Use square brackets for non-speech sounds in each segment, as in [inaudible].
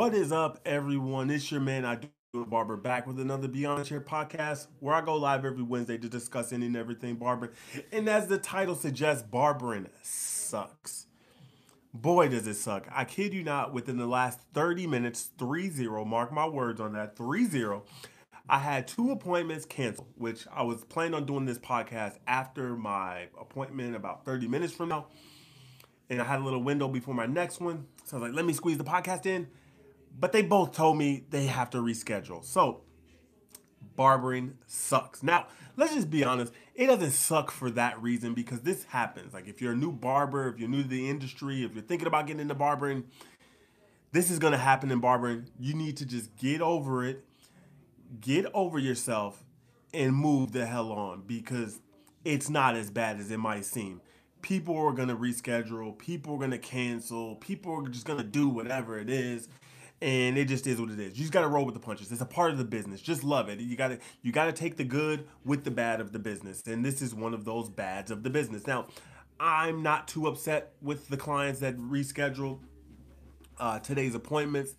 What is up, everyone? It's your man, I do barber, back with another Beyond Chair podcast where I go live every Wednesday to discuss any and everything barbering. And as the title suggests, barbering sucks. Boy, does it suck. I kid you not, within the last 30 minutes, 3 0, mark my words on that, 3 0, I had two appointments canceled, which I was planning on doing this podcast after my appointment about 30 minutes from now. And I had a little window before my next one. So I was like, let me squeeze the podcast in but they both told me they have to reschedule. So barbering sucks. Now, let's just be honest, it doesn't suck for that reason because this happens. Like if you're a new barber, if you're new to the industry, if you're thinking about getting into barbering, this is going to happen in barbering. You need to just get over it, get over yourself and move the hell on because it's not as bad as it might seem. People are going to reschedule, people are going to cancel, people are just going to do whatever it is and it just is what it is. You just got to roll with the punches. It's a part of the business. Just love it. You got to you got to take the good with the bad of the business, and this is one of those bads of the business. Now, I'm not too upset with the clients that reschedule uh, today's appointments.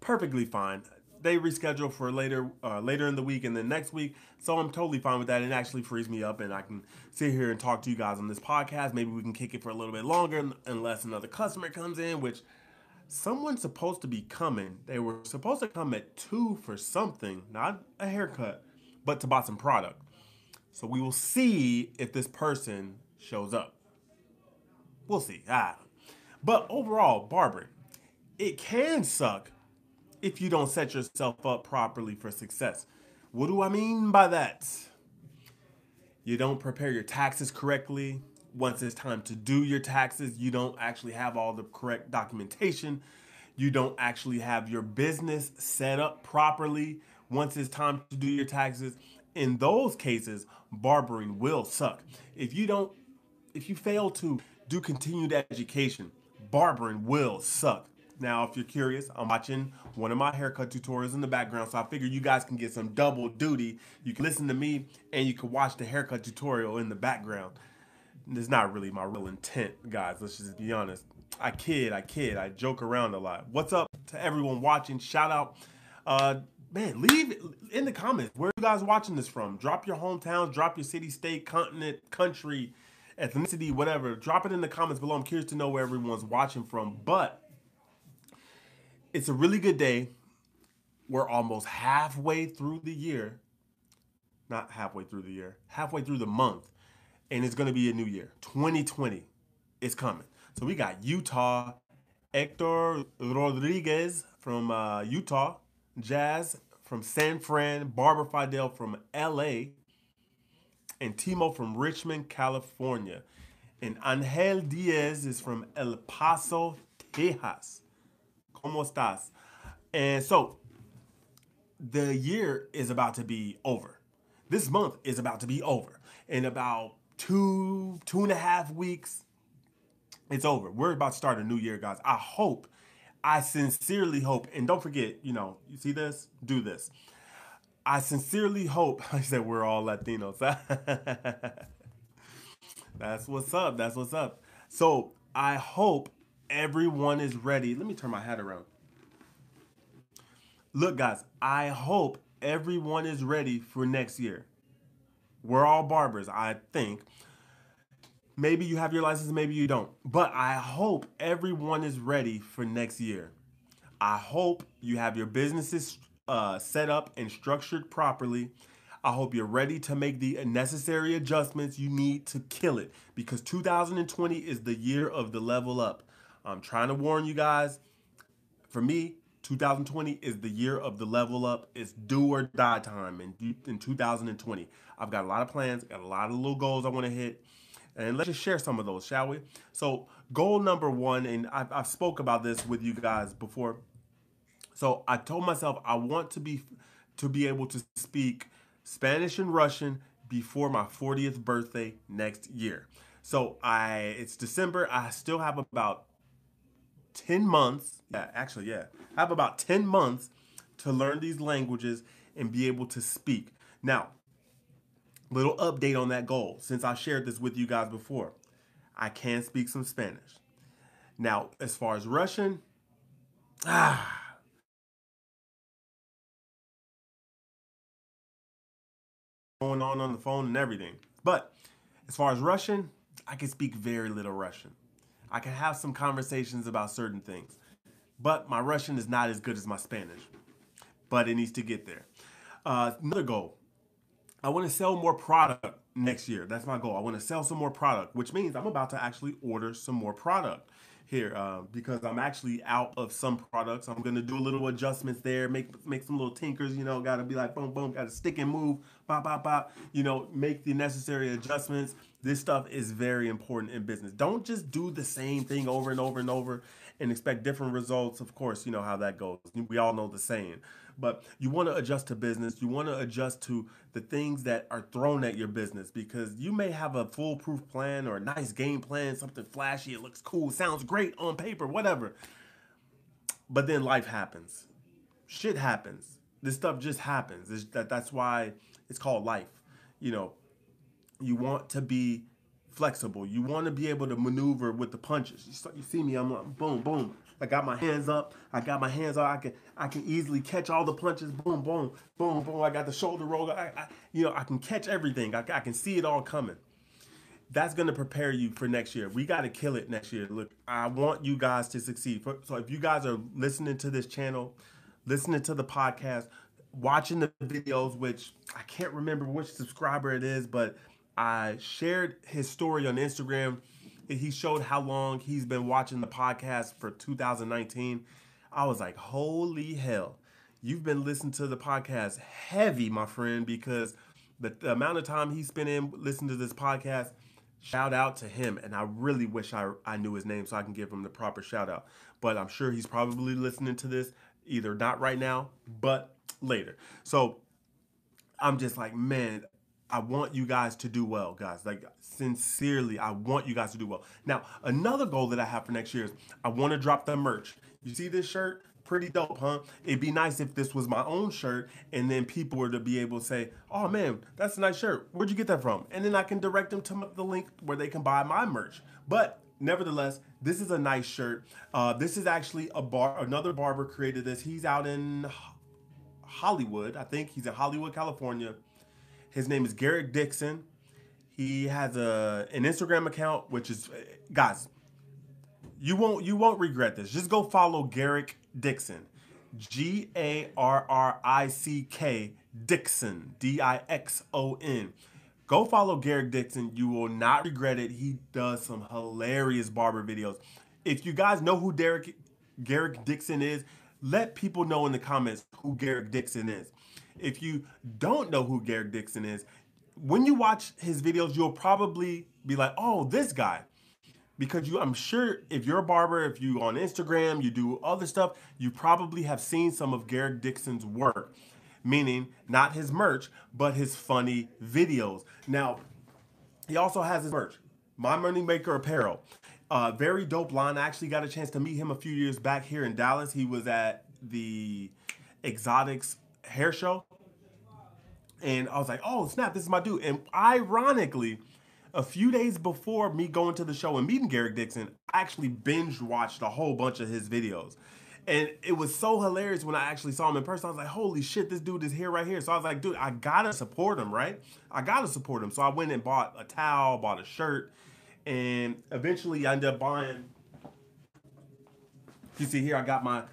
Perfectly fine. They reschedule for later uh, later in the week and then next week, so I'm totally fine with that. It actually frees me up, and I can sit here and talk to you guys on this podcast. Maybe we can kick it for a little bit longer, unless another customer comes in, which someone's supposed to be coming. They were supposed to come at two for something, not a haircut, but to buy some product. So we will see if this person shows up. We'll see. Ah. But overall, barbering, it can suck if you don't set yourself up properly for success. What do I mean by that? You don't prepare your taxes correctly once it's time to do your taxes, you don't actually have all the correct documentation. You don't actually have your business set up properly once it's time to do your taxes. In those cases, barbering will suck. If you don't, if you fail to do continued education, barbering will suck. Now, if you're curious, I'm watching one of my haircut tutorials in the background, so I figure you guys can get some double duty. You can listen to me and you can watch the haircut tutorial in the background it's not really my real intent, guys. Let's just be honest. I kid, I kid, I joke around a lot. What's up to everyone watching? Shout out. Uh, man, leave in the comments where you guys watching this from. Drop your hometowns, drop your city, state, continent, country, ethnicity, whatever. Drop it in the comments below. I'm curious to know where everyone's watching from. But it's a really good day. We're almost halfway through the year. Not halfway through the year, halfway through the month and it's going to be a new year. 2020 is coming. So we got Utah, Hector Rodriguez from uh, Utah, Jazz from San Fran, Barbara Fidel from LA, and Timo from Richmond, California. And Angel Diaz is from El Paso, Texas. ¿Cómo estás? And so the year is about to be over. This month is about to be over. In about two, two and a half weeks, it's over. We're about to start a new year, guys. I hope, I sincerely hope, and don't forget, you know, you see this? Do this. I sincerely hope, [laughs] I said we're all Latinos. [laughs] That's what's up. That's what's up. So I hope everyone is ready. Let me turn my hat around. Look, guys, I hope everyone is ready for next year. We're all barbers, I think. Maybe you have your license, maybe you don't. But I hope everyone is ready for next year. I hope you have your businesses uh, set up and structured properly. I hope you're ready to make the necessary adjustments you need to kill it because 2020 is the year of the level up. I'm trying to warn you guys. For me, 2020 is the year of the level up. It's do or die time in, in 2020. I've got a lot of plans, got a lot of little goals I want to hit. And let's just share some of those, shall we? So, goal number one, and I've, I've spoke about this with you guys before. So, I told myself I want to be to be able to speak Spanish and Russian before my 40th birthday next year. So, I it's December. I still have about 10 months. Yeah, actually, yeah. I have about 10 months to learn these languages and be able to speak. Now, little update on that goal since I shared this with you guys before. I can speak some Spanish. Now, as far as Russian, ah, [sighs] going on on the phone and everything. But as far as Russian, I can speak very little Russian. I can have some conversations about certain things, but my Russian is not as good as my Spanish. But it needs to get there. Uh, another goal I want to sell more product next year. That's my goal. I want to sell some more product, which means I'm about to actually order some more product here uh, because I'm actually out of some products. I'm gonna do a little adjustments there, make make some little tinkers. You know, got to be like boom, boom, got to stick and move, pop, pop, pop. You know, make the necessary adjustments. This stuff is very important in business. Don't just do the same thing over and over and over and expect different results. Of course, you know how that goes. We all know the saying but you want to adjust to business. You want to adjust to the things that are thrown at your business because you may have a foolproof plan or a nice game plan, something flashy, it looks cool, sounds great on paper, whatever. But then life happens. Shit happens. This stuff just happens. It's that that's why it's called life. You know, you want to be flexible. You want to be able to maneuver with the punches. You, you see me, I'm like boom, boom. I got my hands up. I got my hands up. I can I can easily catch all the punches. Boom, boom, boom, boom. I got the shoulder roll. I, I you know I can catch everything. I, I can see it all coming. That's gonna prepare you for next year. We got to kill it next year. Look, I want you guys to succeed. So if you guys are listening to this channel, listening to the podcast, watching the videos, which I can't remember which subscriber it is, but I shared his story on Instagram he showed how long he's been watching the podcast for 2019. I was like, holy hell. You've been listening to the podcast heavy, my friend, because the, the amount of time he spent in listening to this podcast, shout out to him. And I really wish I, I knew his name so I can give him the proper shout out. But I'm sure he's probably listening to this, either not right now, but later. So I'm just like, man, I want you guys to do well, guys. Like sincerely, I want you guys to do well. Now, another goal that I have for next year is I want to drop the merch. You see this shirt? Pretty dope, huh? It'd be nice if this was my own shirt and then people were to be able to say, oh man, that's a nice shirt. Where'd you get that from? And then I can direct them to the link where they can buy my merch. But nevertheless, this is a nice shirt. Uh, this is actually a bar, another barber created this. He's out in Hollywood. I think he's in Hollywood, California. His name is Garrick Dixon. He has a an Instagram account, which is guys. You won't you won't regret this. Just go follow Garrick Dixon, G A R R I C K Dixon, D I X O N. Go follow Garrick Dixon. You will not regret it. He does some hilarious barber videos. If you guys know who Derek Garrick Dixon is, let people know in the comments who Garrick Dixon is. If you don't know who Garrick Dixon is, when you watch his videos, you'll probably be like, "Oh, this guy." Because you I'm sure if you're a barber, if you on Instagram, you do other stuff, you probably have seen some of Garrick Dixon's work. Meaning not his merch, but his funny videos. Now, he also has his merch, My Moneymaker Apparel. Uh, very dope line. I actually got a chance to meet him a few years back here in Dallas. He was at the Exotics hair show. And I was like, oh, snap, this is my dude. And ironically, a few days before me going to the show and meeting Garrick Dixon, I actually binge watched a whole bunch of his videos. And it was so hilarious when I actually saw him in person. I was like, holy shit, this dude is here right here. So I was like, dude, I gotta support him, right? I gotta support him. So I went and bought a towel, bought a shirt, and eventually I ended up buying. You see here, I got my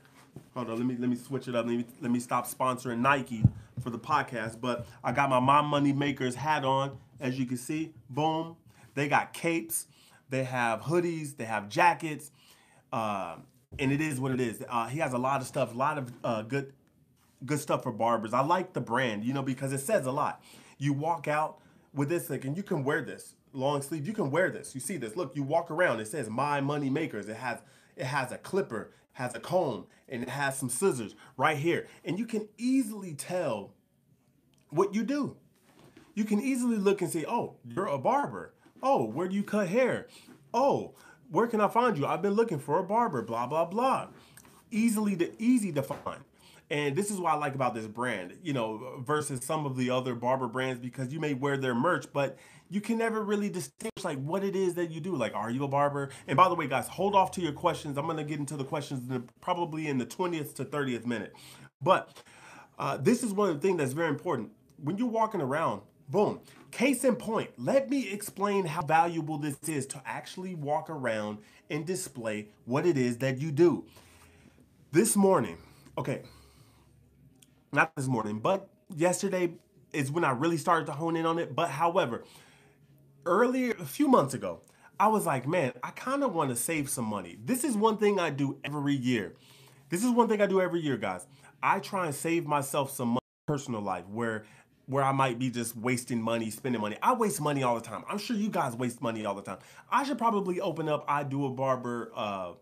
Hold on, let me let me switch it up. Let me let me stop sponsoring Nike for the podcast. But I got my My Money Makers hat on, as you can see. Boom. They got capes, they have hoodies, they have jackets, uh, and it is what it is. Uh, he has a lot of stuff, a lot of uh, good good stuff for barbers. I like the brand, you know, because it says a lot. You walk out with this, like, and you can wear this long sleeve. You can wear this. You see this? Look, you walk around. It says My Money Makers. It has it has a clipper has a comb and it has some scissors right here. And you can easily tell what you do. You can easily look and say, oh, you're a barber. Oh, where do you cut hair? Oh, where can I find you? I've been looking for a barber, blah, blah, blah. Easily to easy to find. And this is what I like about this brand, you know, versus some of the other barber brands because you may wear their merch, but you can never really distinguish like what it is that you do. Like, are you a barber? And by the way, guys, hold off to your questions. I'm gonna get into the questions in the, probably in the 20th to 30th minute. But uh, this is one of the things that's very important. When you're walking around, Boom. Case in point, let me explain how valuable this is to actually walk around and display what it is that you do. This morning, okay, not this morning, but yesterday is when I really started to hone in on it. But however, earlier, a few months ago, I was like, man, I kind of want to save some money. This is one thing I do every year. This is one thing I do every year, guys. I try and save myself some money personal life where where I might be just wasting money, spending money. I waste money all the time. I'm sure you guys waste money all the time. I should probably open up I do a barber uh,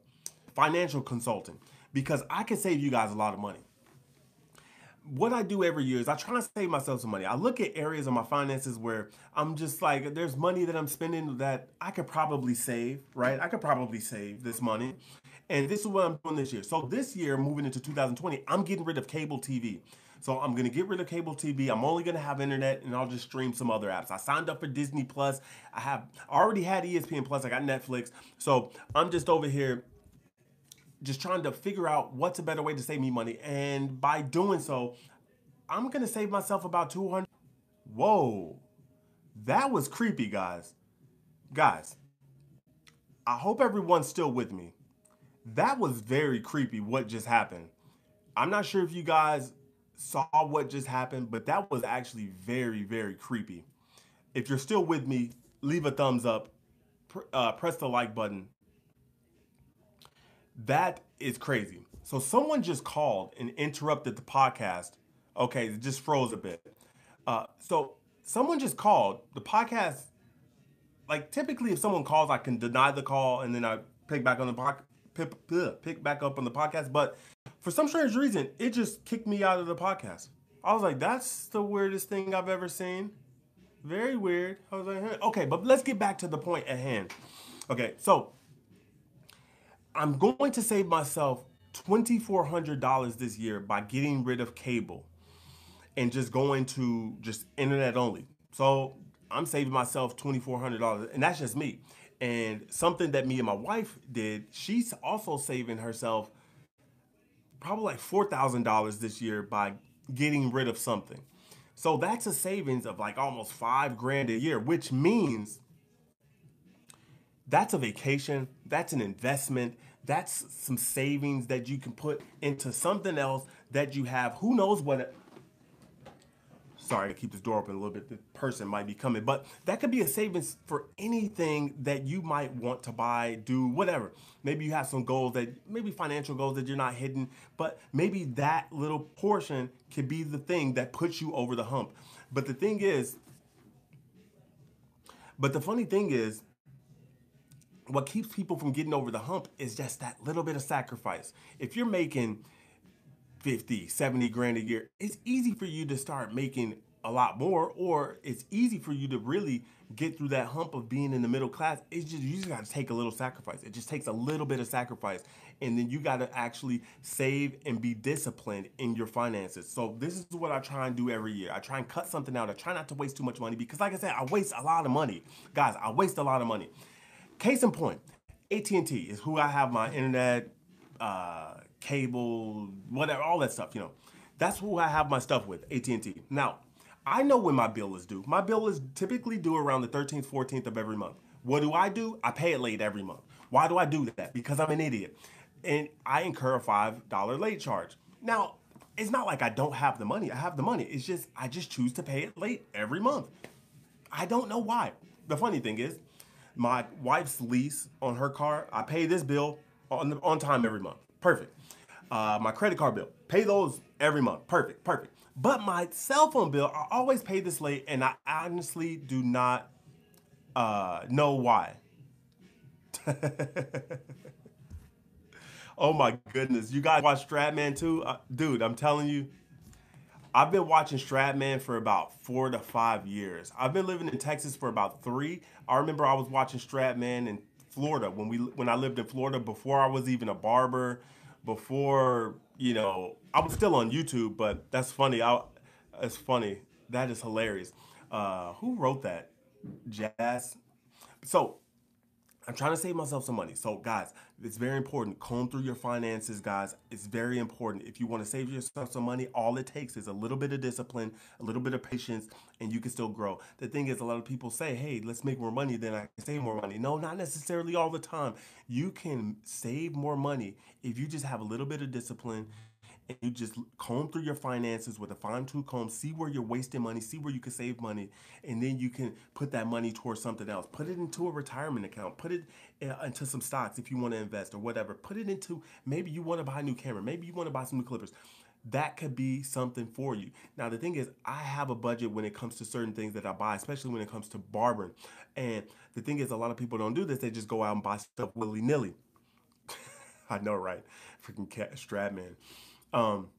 financial consulting because I can save you guys a lot of money. What I do every year is I try and save myself some money. I look at areas of my finances where I'm just like, there's money that I'm spending that I could probably save, right? I could probably save this money. And this is what I'm doing this year. So this year, moving into 2020, I'm getting rid of cable TV. So I'm gonna get rid of cable TV. I'm only gonna have internet, and I'll just stream some other apps. I signed up for Disney Plus. I have I already had ESPN Plus. I got Netflix. So I'm just over here, just trying to figure out what's a better way to save me money. And by doing so, I'm gonna save myself about 200. Whoa, that was creepy, guys. Guys, I hope everyone's still with me. That was very creepy. What just happened? I'm not sure if you guys saw what just happened, but that was actually very, very creepy. If you're still with me, leave a thumbs up, uh, press the like button. That is crazy. So someone just called and interrupted the podcast. Okay, it just froze a bit. Uh, so someone just called the podcast. Like typically, if someone calls, I can deny the call and then I pick back on the podcast pick, pick back up on the podcast. But for some strange reason, it just kicked me out of the podcast. I was like, that's the weirdest thing I've ever seen. Very weird. I was like, okay, but let's get back to the point at hand. Okay, so I'm going to save myself $2,400 this year by getting rid of cable and just going to just internet only. So I'm saving myself $2,400, and that's just me. And something that me and my wife did, she's also saving herself probably like $4,000 this year by getting rid of something. So that's a savings of like almost five grand a year, which means that's a vacation, that's an investment, that's some savings that you can put into something else that you have. Who knows what It, sorry to keep this door open a little bit. The person might be coming, but that could be a savings for anything that you might want to buy, do whatever. Maybe you have some goals that maybe financial goals that you're not hitting, but maybe that little portion could be the thing that puts you over the hump. But the thing is, but the funny thing is, what keeps people from getting over the hump is just that little bit of sacrifice. If you're making 50, 70 grand a year, it's easy for you to start making a lot more, or it's easy for you to really get through that hump of being in the middle class. It's just you just gotta take a little sacrifice. It just takes a little bit of sacrifice. And then you gotta actually save and be disciplined in your finances. So this is what I try and do every year. I try and cut something out. I try not to waste too much money because like I said, I waste a lot of money. Guys, I waste a lot of money. Case in point, AT&T is who I have my internet, uh, cable, whatever, all that stuff, you know. That's who I have my stuff with, AT&T. Now, I know when my bill is due. My bill is typically due around the 13th, 14th of every month. What do I do? I pay it late every month. Why do I do that? Because I'm an idiot. And I incur a $5 late charge. Now, it's not like I don't have the money. I have the money. It's just I just choose to pay it late every month. I don't know why. The funny thing is, my wife's lease on her car, I pay this bill on on time every month. Perfect. Uh, my credit card bill, pay those every month. Perfect, perfect. But my cell phone bill, I always pay this late, and I honestly do not uh, know why. [laughs] oh my goodness, you guys watch Stradman too, uh, dude? I'm telling you, I've been watching Stradman for about four to five years. I've been living in Texas for about three. I remember I was watching Stradman in Florida when we when I lived in Florida before I was even a barber before you know I was still on YouTube, but that's funny. I, it's funny. That is hilarious. Uh, who wrote that? Jazz. So I'm trying to save myself some money. So, guys, it's very important. Comb through your finances, guys. It's very important. If you want to save yourself some money, all it takes is a little bit of discipline, a little bit of patience, and you can still grow. The thing is, a lot of people say, hey, let's make more money, then I can save more money. No, not necessarily all the time. You can save more money if you just have a little bit of discipline and you just comb through your finances with a fine tooth comb, see where you're wasting money, see where you can save money, and then you can put that money towards something else. Put it into a retirement account, put it into some stocks if you want to invest or whatever. Put it into maybe you want to buy a new camera, maybe you want to buy some new clippers. That could be something for you. Now, the thing is, I have a budget when it comes to certain things that I buy, especially when it comes to barbering. And the thing is, a lot of people don't do this. They just go out and buy stuff willy nilly. [laughs] I know, right? Freaking cat strap man. Um,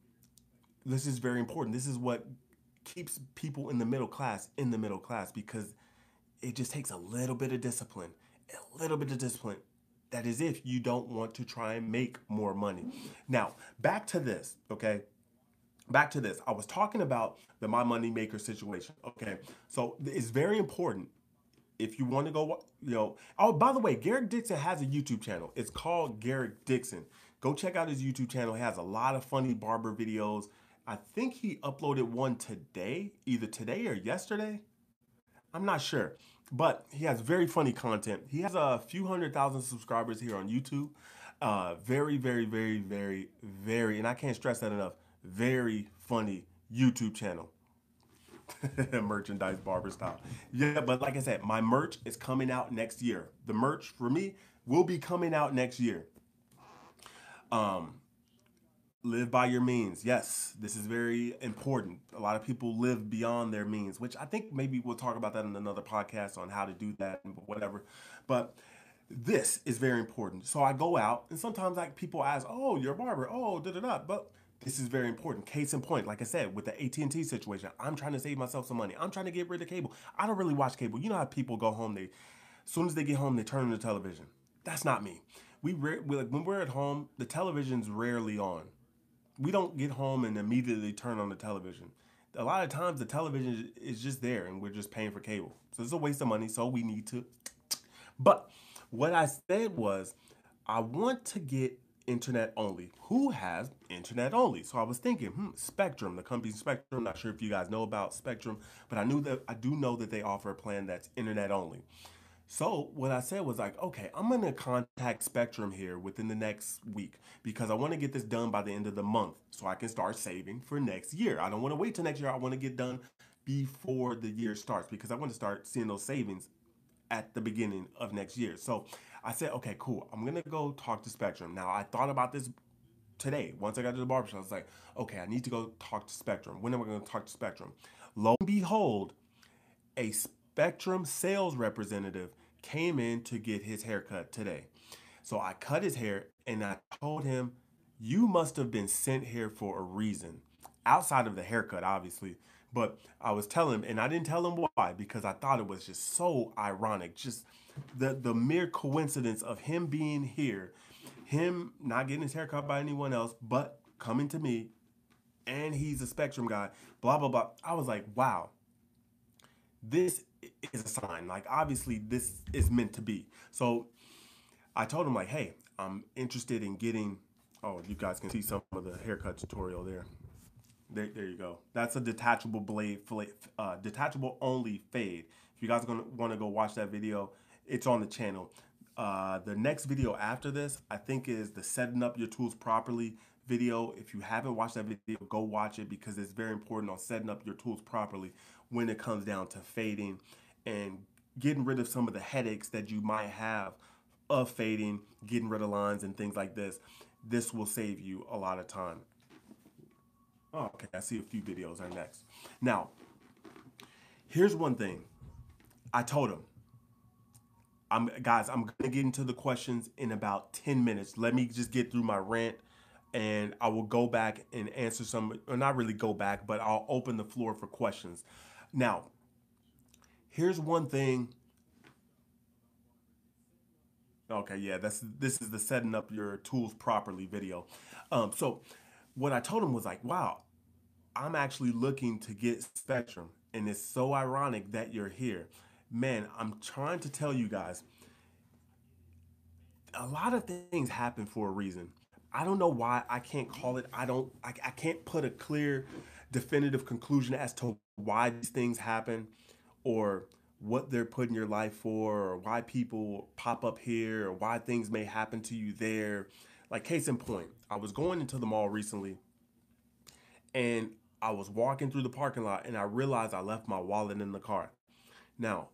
this is very important. This is what keeps people in the middle class in the middle class because it just takes a little bit of discipline, a little bit of discipline. That is if you don't want to try and make more money. Now, back to this, okay? Back to this. I was talking about the My Money Maker situation, okay? So it's very important if you want to go, you know. Oh, by the way, Garrick Dixon has a YouTube channel. It's called Garrick Dixon. Go check out his YouTube channel. He has a lot of funny barber videos. I think he uploaded one today, either today or yesterday. I'm not sure, but he has very funny content. He has a few hundred thousand subscribers here on YouTube. Uh, very, very, very, very, very, and I can't stress that enough. Very funny YouTube channel. [laughs] merchandise barber style. Yeah, but like I said, my merch is coming out next year. The merch for me will be coming out next year. Um, live by your means. Yes, this is very important. A lot of people live beyond their means, which I think maybe we'll talk about that in another podcast on how to do that and whatever. But this is very important. So I go out and sometimes like people ask, "Oh, you're a barber." Oh, da da da. But this is very important. Case in point, like I said, with the AT&T situation, I'm trying to save myself some money. I'm trying to get rid of cable. I don't really watch cable. You know how people go home, they as soon as they get home, they turn on the television. That's not me we, we like when we're at home, the television's rarely on. We don't get home and immediately turn on the television. A lot of times the television is just there and we're just paying for cable. So it's a waste of money, so we need to. [tsk] But what I said was, I want to get internet only. Who has internet only? So I was thinking, hmm, Spectrum, the company Spectrum. Not sure if you guys know about Spectrum, but I knew that I do know that they offer a plan that's internet only. So what I said was like, okay, I'm gonna contact Spectrum here within the next week because I want to get this done by the end of the month so I can start saving for next year. I don't want to wait till next year. I want to get done before the year starts because I want to start seeing those savings at the beginning of next year. So I said, okay, cool. I'm gonna go talk to Spectrum. Now I thought about this today. Once I got to the barbershop, I was like, okay, I need to go talk to Spectrum. When am I gonna talk to Spectrum? Lo and behold, a Spectrum sales representative came in to get his haircut today. So I cut his hair and I told him, You must have been sent here for a reason. Outside of the haircut, obviously. But I was telling him, and I didn't tell him why because I thought it was just so ironic. Just the, the mere coincidence of him being here, him not getting his haircut by anyone else, but coming to me, and he's a spectrum guy, blah, blah, blah. I was like, wow, this is a sign. Like obviously this is meant to be. So I told him like, hey, I'm interested in getting. Oh, you guys can see some of the haircut tutorial there. There, there you go. That's a detachable blade, uh, detachable only fade. If you guys gonna want to go watch that video, it's on the channel. Uh, the next video after this, I think, is the setting up your tools properly video. If you haven't watched that video, go watch it because it's very important on setting up your tools properly when it comes down to fading and getting rid of some of the headaches that you might have of fading, getting rid of lines and things like this. This will save you a lot of time. Okay, I see a few videos are next. Now, here's one thing. I told him, I'm guys, I'm gonna get into the questions in about 10 minutes. Let me just get through my rant and I will go back and answer some, or not really go back, but I'll open the floor for questions. Now, here's one thing. Okay, yeah, that's this is the setting up your tools properly video. Um, so what I told him was like, wow, I'm actually looking to get Spectrum, and it's so ironic that you're here. Man, I'm trying to tell you guys, a lot of things happen for a reason. I don't know why I can't call it. I don't. I, I can't put a clear, definitive conclusion as to why these things happen, or what they're putting your life for, or why people pop up here, or why things may happen to you there. Like case in point, I was going into the mall recently, and I was walking through the parking lot, and I realized I left my wallet in the car. Now,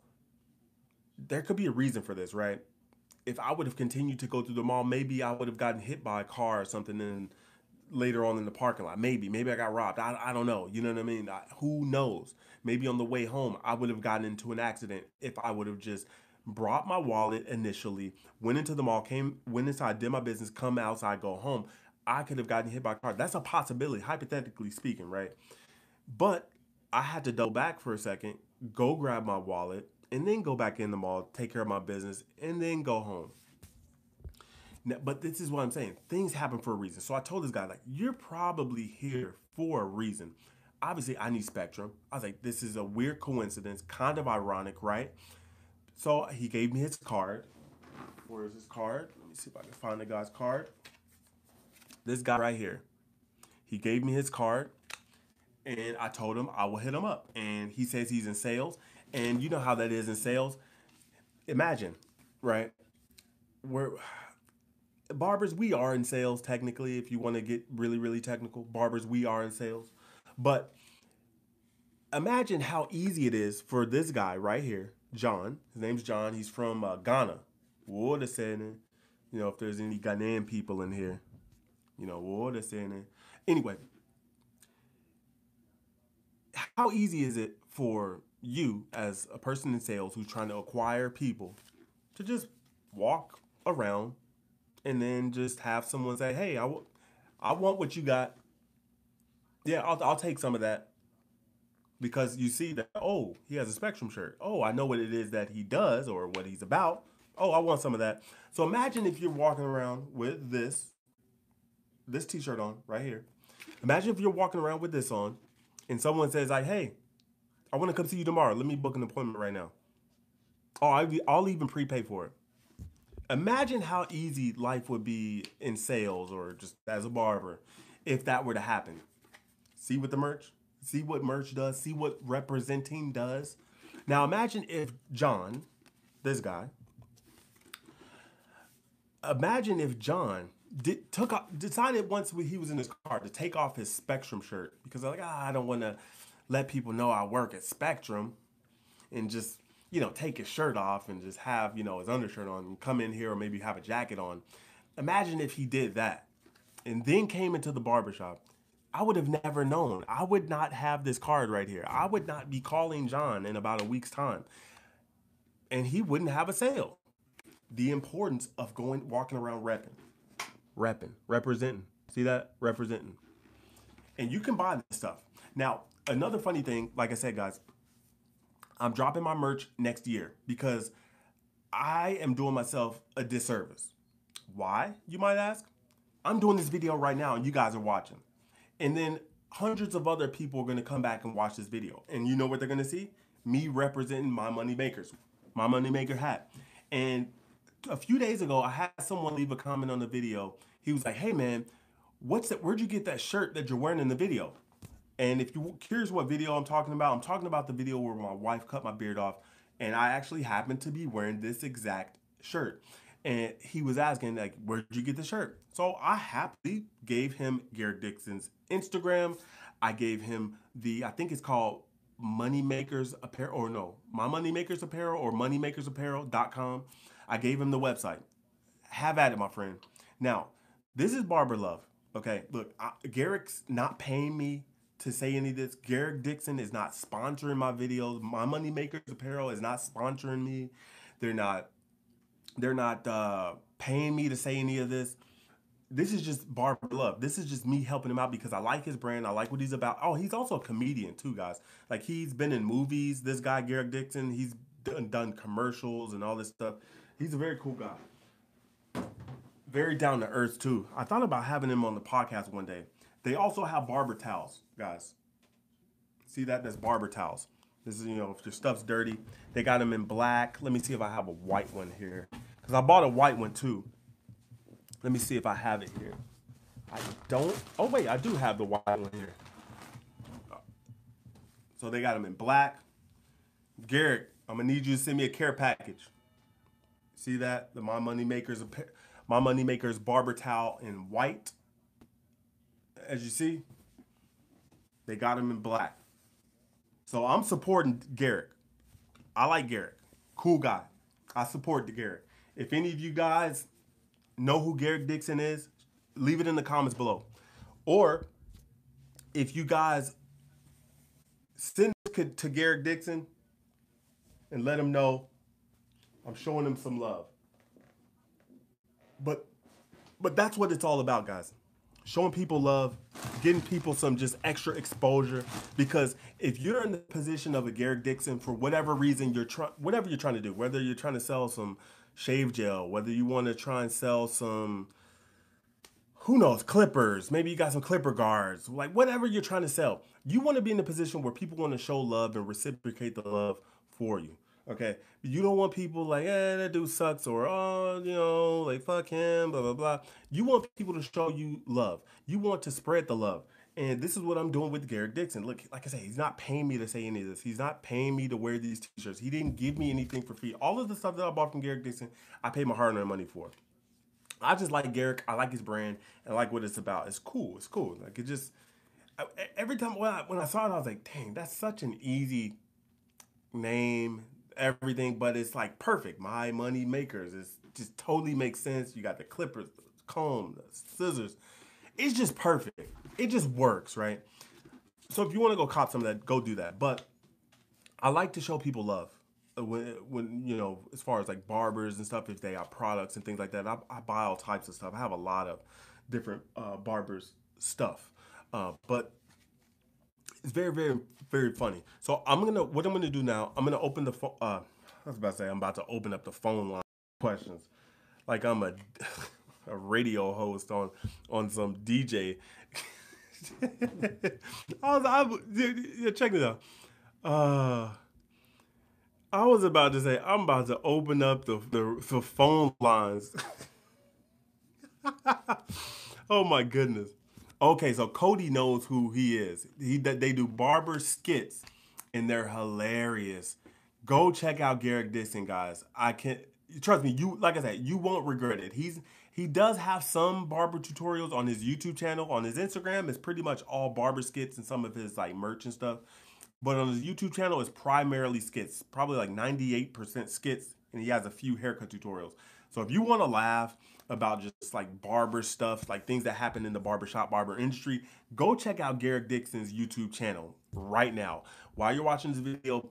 there could be a reason for this, right? if I would have continued to go through the mall, maybe I would have gotten hit by a car or something and later on in the parking lot. Maybe, maybe I got robbed. I, I don't know. You know what I mean? I, who knows? Maybe on the way home, I would have gotten into an accident if I would have just brought my wallet initially, went into the mall, came, went inside, did my business, come outside, go home. I could have gotten hit by a car. That's a possibility, hypothetically speaking, right? But I had to double back for a second, go grab my wallet, and then go back in the mall, take care of my business, and then go home. But this is what I'm saying. Things happen for a reason. So I told this guy, like, you're probably here for a reason. Obviously, I need Spectrum. I was like, this is a weird coincidence, kind of ironic, right? So he gave me his card. Where is his card? Let me see if I can find the guy's card. This guy right here. He gave me his card, and I told him I will hit him up. And he says he's in sales and you know how that is in sales. Imagine, right? We're barbers, we are in sales technically, if you want to get really, really technical. Barbers, we are in sales. But imagine how easy it is for this guy right here, John. His name's John. He's from uh, Ghana. What a saying. You know, if there's any Ghanaian people in here, you know, what a saying. Anyway, how easy is it for you as a person in sales who's trying to acquire people to just walk around and then just have someone say, "Hey, I, w- I want what you got. Yeah, I'll, I'll take some of that." Because you see that, oh, he has a Spectrum shirt. Oh, I know what it is that he does or what he's about. Oh, I want some of that. So imagine if you're walking around with this, this T-shirt on right here. Imagine if you're walking around with this on, and someone says like, "Hey, I want to come see you tomorrow. Let me book an appointment right now. Oh, I'll even prepay for it. Imagine how easy life would be in sales or just as a barber if that were to happen. See what the merch, see what merch does, see what representing does. Now imagine if John, this guy, imagine if John did, took decided once he was in his car to take off his Spectrum shirt because like, ah, I don't want to let people know I work at Spectrum and just, you know, take his shirt off and just have, you know, his undershirt on and come in here or maybe have a jacket on. Imagine if he did that and then came into the barbershop. I would have never known. I would not have this card right here. I would not be calling John in about a week's time. And he wouldn't have a sale. The importance of going walking around repping. Repping. Representing. See that? Representing. And you can buy this stuff. Now, another funny thing, like I said, guys, I'm dropping my merch next year because I am doing myself a disservice. Why, you might ask? I'm doing this video right now and you guys are watching. And then hundreds of other people are gonna come back and watch this video. And you know what they're gonna see? Me representing my money makers, my money maker hat. And a few days ago, I had someone leave a comment on the video. He was like, hey man, what's that? Where'd you get that shirt that you're wearing in the video? And if you're curious what video I'm talking about, I'm talking about the video where my wife cut my beard off, and I actually happened to be wearing this exact shirt. And he was asking, like, where'd you get the shirt? So I happily gave him Garrick Dixon's Instagram. I gave him the, I think it's called Moneymakers Apparel, or no, My Moneymakers Apparel or moneymakersapparel.com. I gave him the website. Have at it, my friend. Now, this is Barber Love. Okay, look, I, Garrick's not paying me to say any of this. Garrick Dixon is not sponsoring my videos. My Moneymakers Apparel is not sponsoring me. They're not. They're not uh, paying me to say any of this. This is just Barber Love. This is just me helping him out because I like his brand. I like what he's about. Oh, he's also a comedian too, guys. Like he's been in movies. This guy Garrick Dixon, he's done, done commercials and all this stuff. He's a very cool guy. Very down to earth too. I thought about having him on the podcast one day. They also have barber towels, guys. See that? That's barber towels. This is, you know, if your stuff's dirty. They got them in black. Let me see if I have a white one here. Because I bought a white one too. Let me see if I have it here. I don't. Oh wait, I do have the white one here. So they got them in black. Garrick, I'm gonna need you to send me a care package. See that? The My Money Makers, My Money Makers barber towel in white. As you see, they got him in black. So I'm supporting Garrick. I like Garrick. Cool guy. I support the Garrick. If any of you guys know who Garrick Dixon is, leave it in the comments below. Or if you guys send to Garrick Dixon and let him know I'm showing him some love. But but that's what it's all about, guys. Showing people love, getting people some just extra exposure. Because if you're in the position of a Garrick Dixon for whatever reason you're trying, whatever you're trying to do, whether you're trying to sell some shave gel, whether you want to try and sell some who knows, clippers. Maybe you got some clipper guards. Like whatever you're trying to sell. You want to be in a position where people want to show love and reciprocate the love for you. Okay. You don't want people like, eh, that dude sucks or oh, you know, like fuck him, blah blah blah. You want people to show you love. You want to spread the love. And this is what I'm doing with Garrick Dixon. Look, like I say, he's not paying me to say any of this. He's not paying me to wear these t-shirts. He didn't give me anything for free. All of the stuff that I bought from Garrick Dixon, I paid my hard-earned money for. I just like Garrick. I like his brand and I like what it's about. It's cool. It's cool. Like it just every time when I, when I saw it, I was like, dang, that's such an easy name, everything, but it's like perfect. My money makers. It just totally makes sense. You got the clippers, the comb, the scissors. It's just perfect. It just works, right? So if you want to go cop some of that, go do that. But I like to show people love when when you know as far as like barbers and stuff if they got products and things like that I, I buy all types of stuff i have a lot of different uh, barbers stuff uh, but it's very very very funny so i'm gonna what i'm gonna do now i'm gonna open the phone uh, i was about to say i'm about to open up the phone line questions like i'm a [laughs] a radio host on on some dj [laughs] I was, I, yeah, check out uh I was about to say I'm about to open up the the, the phone lines. [laughs] oh my goodness. Okay, so Cody knows who he is. He they do barber skits, and they're hilarious. Go check out Garrick Dixon, guys. I can't trust me. You like I said, you won't regret it. He's he does have some barber tutorials on his YouTube channel. On his Instagram, it's pretty much all barber skits and some of his like merch and stuff. But on his YouTube channel, it's primarily skits, probably like 98% skits, and he has a few haircut tutorials. So if you want to laugh about just like barber stuff, like things that happen in the barbershop barber industry, go check out Garrick Dixon's YouTube channel right now. While you're watching this video,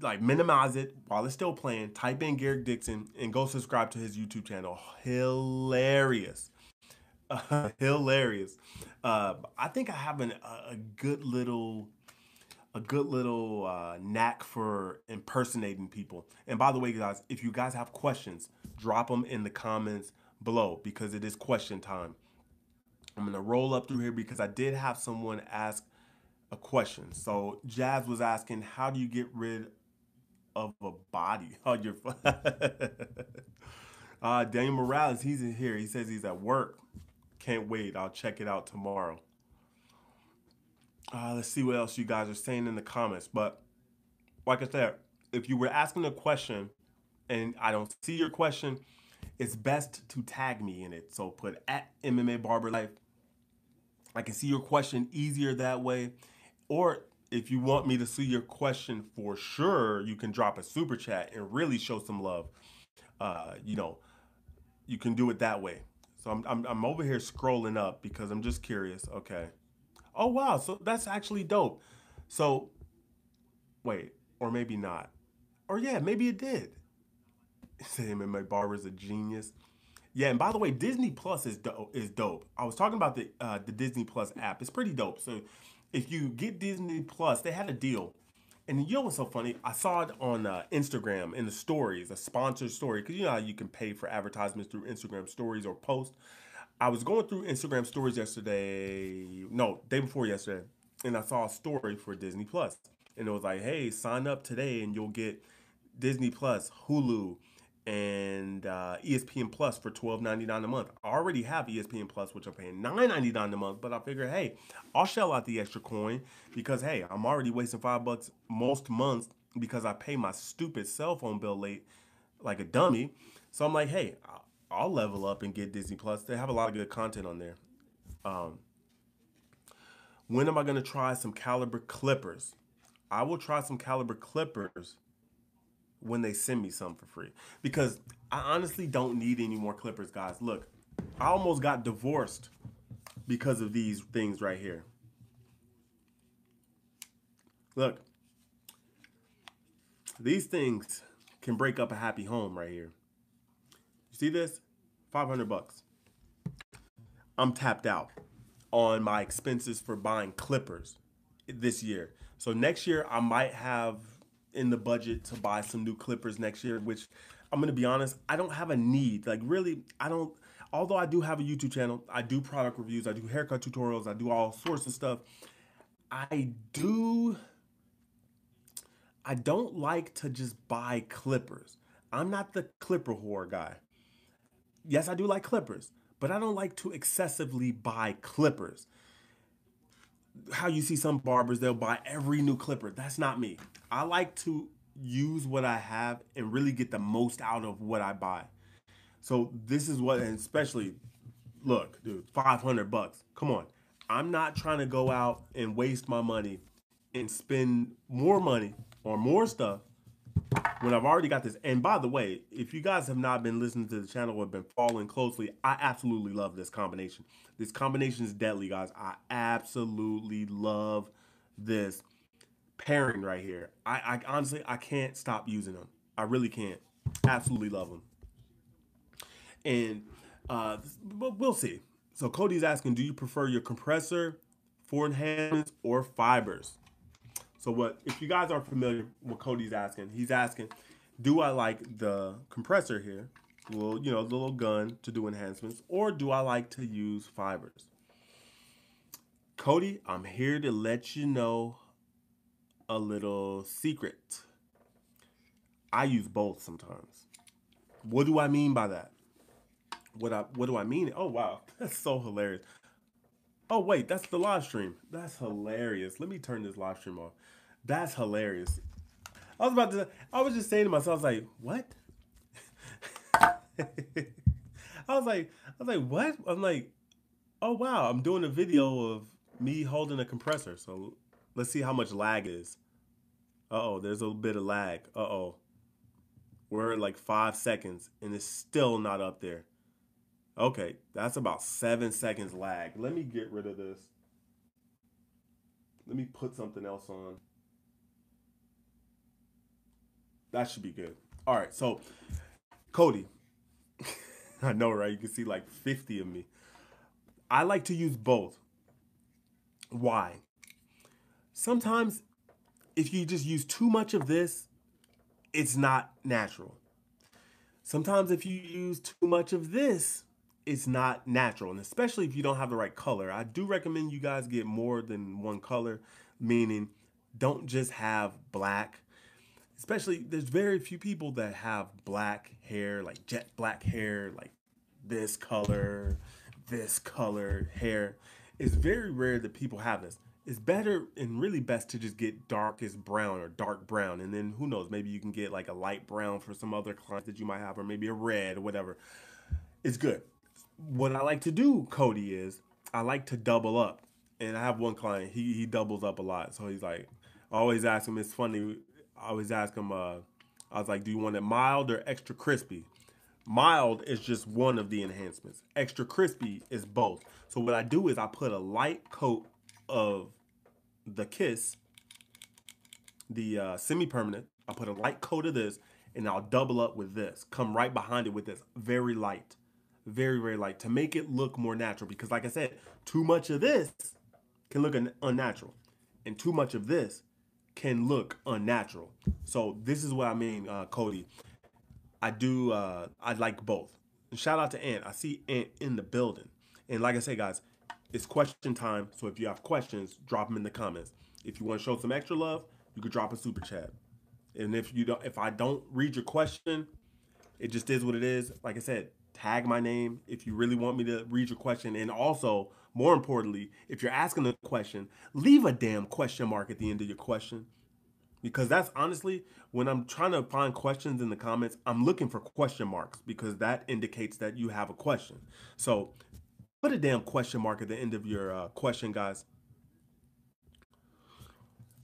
like minimize it while it's still playing, type in Garrick Dixon and go subscribe to his YouTube channel. Hilarious. Uh, [laughs] hilarious. Uh, I think I have an, a good little a good little uh, knack for impersonating people. And by the way, guys, if you guys have questions, drop them in the comments below because it is question time. I'm gonna roll up through here because I did have someone ask a question. So Jazz was asking, how do you get rid of a body [laughs] on your [laughs] uh, Daniel Morales, he's in here. He says he's at work. Can't wait. I'll check it out tomorrow. Uh, let's see what else you guys are saying in the comments. But like I said, if you were asking a question and I don't see your question, it's best to tag me in it. So put at MMA Barber Life. I can see your question easier that way. Or if you want me to see your question for sure, you can drop a super chat and really show some love. Uh, you know, you can do it that way. So I'm, I'm, I'm over here scrolling up because I'm just curious. Okay. Oh wow, so that's actually dope. So wait, or maybe not. Or yeah, maybe it did. [laughs] Say my Barber's a genius. Yeah, and by the way, Disney Plus is dope. Is dope. I was talking about the uh, the Disney Plus app. It's pretty dope. So if you get Disney Plus, they had a deal. And you know what's so funny? I saw it on uh, Instagram in the stories, a sponsored story, because you know how you can pay for advertisements through Instagram stories or posts. I was going through Instagram stories yesterday, no, day before yesterday, and I saw a story for Disney Plus, and it was like, "Hey, sign up today, and you'll get Disney Plus, Hulu, and uh, ESPN Plus for twelve ninety nine a month. I already have ESPN Plus, which I'm paying nine ninety nine a month, but I figure, hey, I'll shell out the extra coin because hey, I'm already wasting five bucks most months because I pay my stupid cell phone bill late like a dummy. So I'm like, hey, I'll level up and get Disney Plus. They have a lot of good content on there. Um, when am I gonna try some Caliber Clippers? I will try some Caliber Clippers when they send me some for free because I honestly don't need any more clippers, guys. Look, I almost got divorced because of these things right here. Look, these things can break up a happy home right here. You see this? 500 bucks. I'm tapped out on my expenses for buying clippers this year. So next year I might have in the budget to buy some new clippers next year, which I'm gonna be honest, I don't have a need. Like really, I don't. Although I do have a YouTube channel, I do product reviews, I do haircut tutorials, I do all sorts of stuff. I do. I don't like to just buy clippers. I'm not the clipper whore guy. Yes, I do like clippers, but I don't like to excessively buy clippers how you see some barbers they'll buy every new clipper. That's not me. I like to use what I have and really get the most out of what I buy. So this is what, and especially, look, dude, five hundred bucks. Come on, I'm not trying to go out and waste my money and spend more money or more stuff when I've already got this. And by the way, if you guys have not been listening to the channel or been following closely, I absolutely love this combination. This combination is deadly, guys. I absolutely love this pairing right here. I, I honestly I can't stop using them. I really can't. Absolutely love them. And uh, but we'll see. So Cody's asking, do you prefer your compressor for enhancements or fibers? So what if you guys aren't familiar with Cody's asking? He's asking, do I like the compressor here, little you know the little gun to do enhancements, or do I like to use fibers? Cody, I'm here to let you know a little secret. I use both sometimes. What do I mean by that? What I what do I mean? Oh wow, [laughs] that's so hilarious. Oh wait, that's the live stream. That's hilarious. Let me turn this live stream off. That's hilarious. I was about to. I was just saying to myself, I was like, "What?" [laughs] I was like, I was like, "What?" I'm like, "Oh wow!" I'm doing a video of me holding a compressor. So let's see how much lag is. Uh oh, there's a little bit of lag. Uh oh, we're at like five seconds, and it's still not up there. Okay, that's about seven seconds lag. Let me get rid of this. Let me put something else on. That should be good. All right, so Cody, [laughs] I know, right? You can see like 50 of me. I like to use both. Why? Sometimes if you just use too much of this, it's not natural. Sometimes if you use too much of this, it's not natural. And especially if you don't have the right color. I do recommend you guys get more than one color, meaning don't just have black especially there's very few people that have black hair, like jet black hair, like this color, this color hair. It's very rare that people have this. It's better and really best to just get darkest brown or dark brown. And then who knows, maybe you can get like a light brown for some other clients that you might have, or maybe a red or whatever. It's good. What I like to do, Cody, is I like to double up. And I have one client, he, he doubles up a lot. So he's like, always ask him, it's funny, I always ask him, uh, I was like, do you want it mild or extra crispy? Mild is just one of the enhancements. Extra crispy is both. So what I do is I put a light coat of the Kiss, the uh, semi-permanent. I put a light coat of this, and I'll double up with this. Come right behind it with this, very light, very very light, to make it look more natural. Because like I said, too much of this can look un- unnatural, and too much of this can look unnatural. So this is what I mean, uh, Cody. I do. Uh, I like both. Shout out to Ant. I see Ant in the building. And like I say, guys, it's question time. So if you have questions, drop them in the comments. If you want to show some extra love, you could drop a super chat. And if you don't, if I don't read your question, It just is what it is. Like I said, tag my name if you really want me to read your question. And also, more importantly, if you're asking a question, leave a damn question mark at the end of your question. Because that's honestly, when I'm trying to find questions in the comments, I'm looking for question marks because that indicates that you have a question. So put a damn question mark at the end of your uh, question, guys.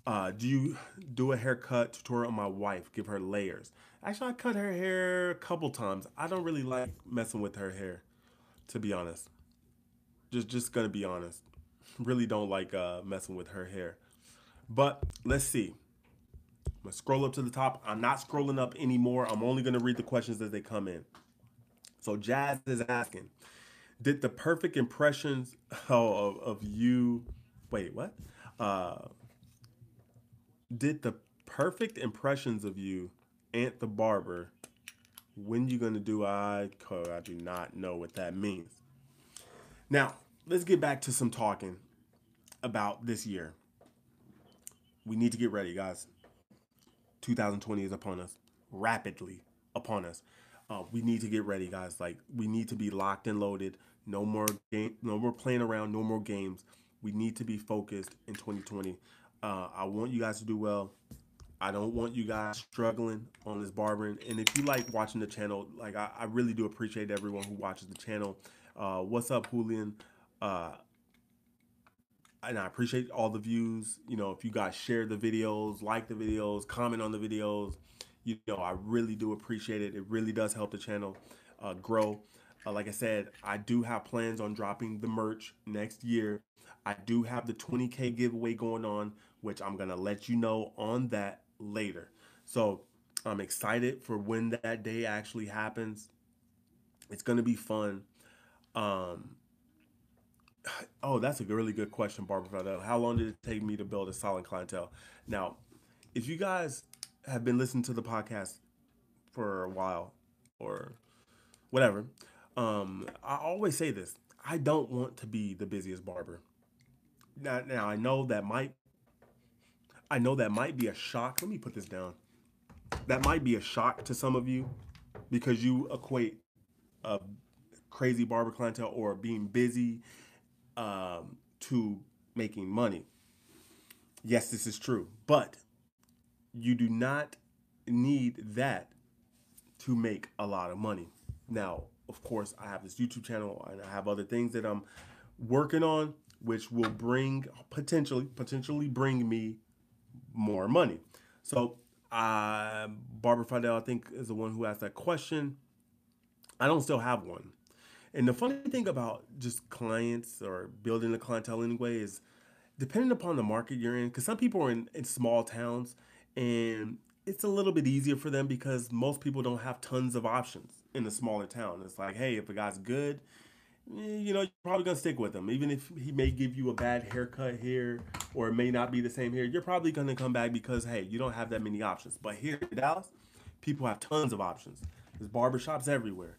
Uh, do you do a haircut tutorial on my wife? Give her layers. Actually, I cut her hair a couple times. I don't really like messing with her hair, to be honest. Just, just gonna be honest. Really don't like uh, messing with her hair. But let's see. I'm gonna scroll up to the top. I'm not scrolling up anymore. I'm only gonna read the questions as they come in. So Jazz is asking, did the perfect impressions [laughs] of, of you? Wait, what? Uh, did the perfect impressions of you, Ant the Barber, when you gonna do I I do not know what that means. Now, let's get back to some talking about this year. We need to get ready, guys. 2020 is upon us, rapidly upon us. Uh, we need to get ready, guys. Like we need to be locked and loaded. No more game, no more playing around, no more games. We need to be focused in 2020. Uh, I want you guys to do well. I don't want you guys struggling on this barbering. And if you like watching the channel, like I, I really do appreciate everyone who watches the channel. Uh, what's up, Julian? Uh, and I appreciate all the views. You know, if you guys share the videos, like the videos, comment on the videos, you know, I really do appreciate it. It really does help the channel uh, grow. Uh, like I said, I do have plans on dropping the merch next year. I do have the 20K giveaway going on, which I'm going to let you know on that later. So I'm excited for when that day actually happens. It's going to be fun. Um, oh, that's a really good question, Barber. How long did it take me to build a solid clientele? Now, if you guys have been listening to the podcast for a while or whatever, um, I always say this. I don't want to be the busiest barber. Now, now I know that might I know that might be a shock. Let me put this down. That might be a shock to some of you because you equate a crazy barber clientele or being busy um, to making money. Yes, this is true, but you do not need that to make a lot of money. Now, of course, I have this YouTube channel and I have other things that I'm working on, which will bring potentially potentially bring me more money. So, uh, Barber Fidel, I think, is the one who asked that question. I don't still have one. And the funny thing about just clients or building a clientele anyway is depending upon the market you're in, because some people are in, in small towns and it's a little bit easier for them because most people don't have tons of options in a smaller town. It's like, hey, if a guy's good, eh, you know, you're probably gonna stick with him. Even if he may give you a bad haircut here or it may not be the same here, you're probably gonna come back because hey, you don't have that many options. But here in Dallas, people have tons of options. There's barbershops everywhere.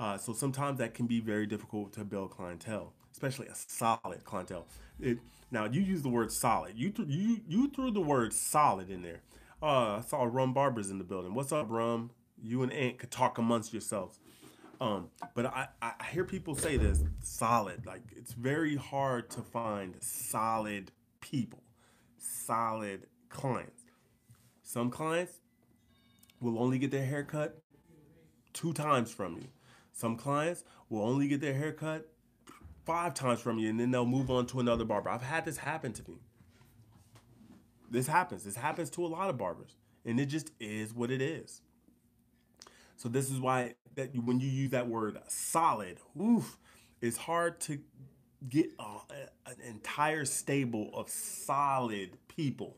Uh, so sometimes that can be very difficult to build clientele, especially a solid clientele. It, now you use the word solid. You th- you you threw the word solid in there. Uh, I saw Rum Barbers in the building. What's up, Rum? You and Ant could talk amongst yourselves. Um, but I, I hear people say this solid. Like it's very hard to find solid people, solid clients. Some clients will only get their haircut two times from you. Some clients will only get their haircut five times from you and then they'll move on to another barber. I've had this happen to me. This happens. This happens to a lot of barbers. And it just is what it is. So this is why that when you use that word solid, oof, it's hard to get a, an entire stable of solid people.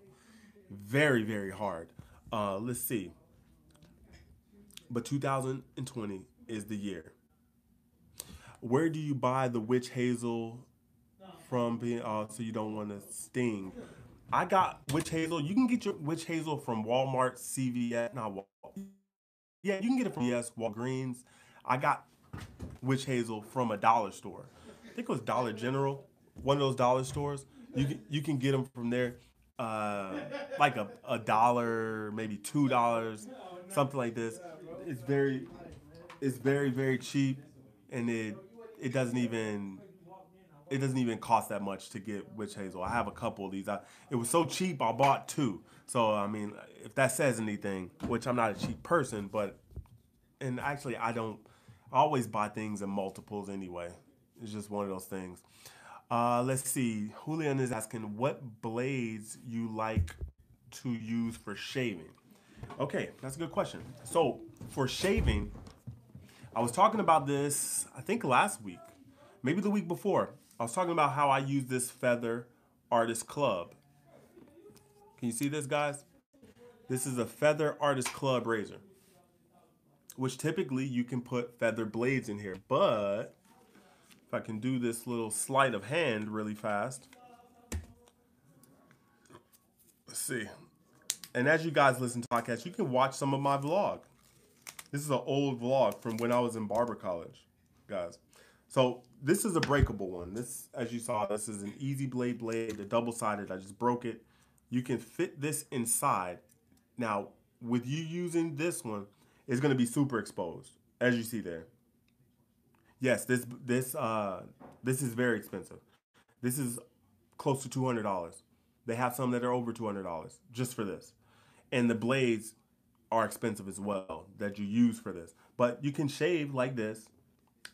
Very, very hard. Uh, let's see. But 2020 is the year. Where do you buy the witch hazel from? Being uh, so you don't want to sting. I got witch hazel. You can get your witch hazel from Walmart, CVS, not Walmart. Yeah, you can get it from yes, Walgreens. I got witch hazel from a dollar store. I think it was Dollar General, one of those dollar stores. You can, you can get them from there, uh, like a, a dollar, maybe two dollars, something like this. It's very it's very very cheap, and it it doesn't even it doesn't even cost that much to get witch hazel. I have a couple of these. I, it was so cheap, I bought two. So I mean, if that says anything, which I'm not a cheap person, but and actually I don't I always buy things in multiples anyway. It's just one of those things. Uh, let's see. Julian is asking what blades you like to use for shaving. Okay, that's a good question. So for shaving, I was talking about this I think last week, maybe the week before. I was talking about how I use this Feather Artist Club. Can you see this, guys? This is a Feather Artist Club razor, which typically you can put feather blades in here. But if I can do this little sleight of hand really fast, let's see. And as you guys listen to podcasts, you can watch some of my vlog. This is an old vlog from when I was in barber college, guys. So this is a breakable one. This, as you saw, this is an easy blade blade, a double-sided. I just broke it. You can fit this inside. Now, with you using this one, it's going to be super exposed, as you see there. Yes, this this uh this is very expensive. This is close to two hundred dollars. They have some that are over two hundred dollars just for this, and the blades are expensive as well that you use for this. But you can shave like this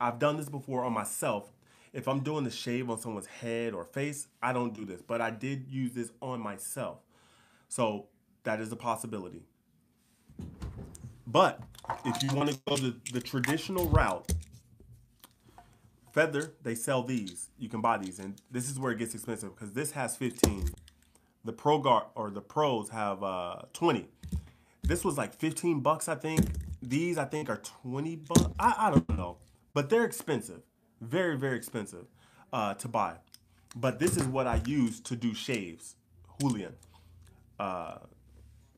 I've done this before on myself. If I'm doing the shave on someone's head or face, I don't do this, but I did use this on myself. So that is a possibility. But if you want to go the, the traditional route, Feather, they sell these. You can buy these, and this is where it gets expensive because this has 15. The Pro Guard or the Pros have uh, 20. This was like 15 bucks, I think. These, I think, are 20 bucks. I, I don't know but they're expensive, very very expensive uh, to buy. But this is what I use to do shaves, Julian. Uh,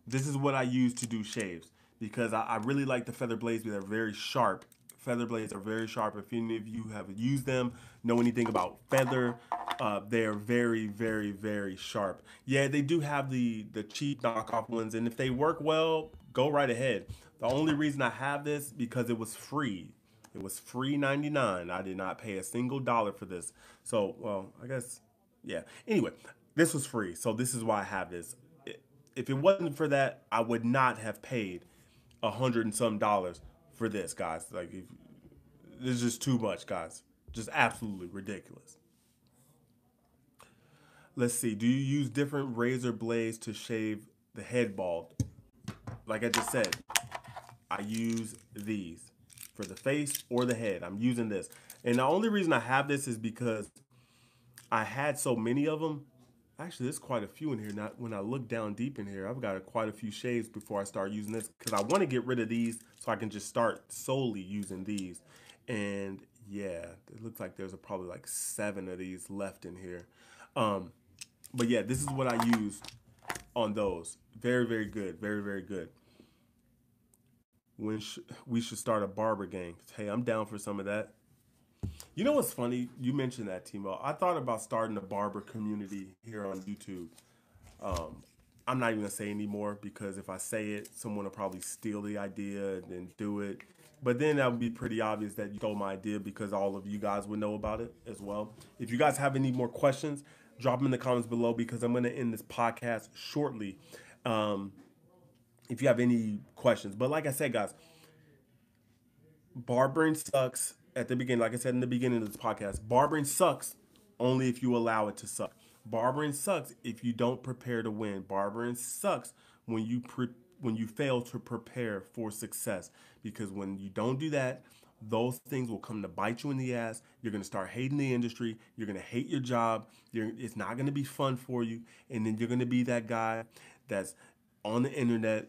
this is what I use to do shaves because I, I really like the feather blades. They're very sharp. Feather blades are very sharp. If any of you have used them, know anything about feather, uh, they're very, very, very sharp. Yeah, they do have the the cheap knockoff ones, and if they work well, go right ahead. The only reason I have this because it was free. It was free 99. I did not pay a single dollar for this. So, well, I guess, yeah. Anyway, this was free. So this is why I have this. If it wasn't for that, I would not have paid a hundred and some dollars for this, guys. Like, if, this is just too much, guys. Just absolutely ridiculous. Let's see. Do you use different razor blades to shave the head bald? Like I just said, I use these for the face or the head. I'm using this. And the only reason I have this is because I had so many of them. Actually, there's quite a few in here. Not when I look down deep in here, I've got a, quite a few shaves before I start using this because I want to get rid of these so I can just start solely using these. And yeah, it looks like there's a, probably like seven of these left in here. Um, but yeah, this is what I use on those. Very, very good. Very, very good when sh- we should start a barber gang. Hey, I'm down for some of that. You know what's funny? You mentioned that, Timo. I thought about starting a barber community here on YouTube. Um, I'm not even gonna say anymore because if I say it, someone will probably steal the idea and then do it. But then that would be pretty obvious that you stole my idea because all of you guys would know about it as well. If you guys have any more questions, drop them in the comments below because I'm gonna end this podcast shortly. Um, if you have any questions. But like I said, guys, barbering sucks at the beginning. Like I said in the beginning of this podcast, barbering sucks only if you allow it to suck. Barbering sucks if you don't prepare to win. Barbering sucks when you pre- when you fail to prepare for success. Because when you don't do that, those things will come to bite you in the ass. You're gonna start hating the industry. You're gonna hate your job. You're, it's not gonna be fun for you. And then you're gonna be that guy that's on the internet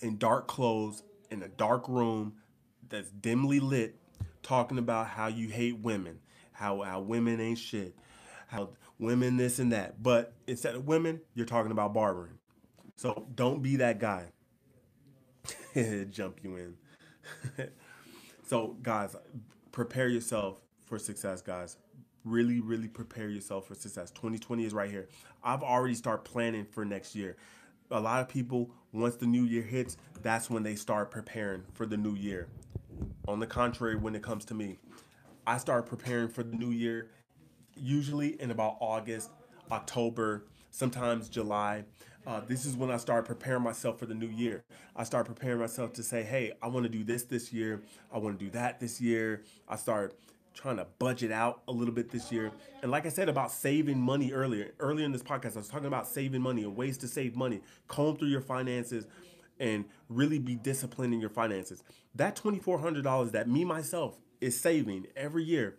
in dark clothes in a dark room that's dimly lit talking about how you hate women, how, how women ain't shit, how women this and that. But instead of women, you're talking about barbering. So don't be that guy. [laughs] Jump you in. [laughs] so, guys, prepare yourself for success, guys. Really, really prepare yourself for success. 2020 is right here. I've already started planning for next year a lot of people once the new year hits, that's when they start preparing for the new year. On the contrary, when it comes to me, I start preparing for the new year usually in about August, October, sometimes July. Uh, this is when I start preparing myself for the new year. I start preparing myself to say, hey, I want to do this this year. I want to do that this year. I start trying to budget out a little bit this year. And like I said about saving money earlier, earlier in this podcast, I was talking about saving money and ways to save money. Comb through your finances and really be disciplined in your finances. That $2,400 that me myself is saving every year,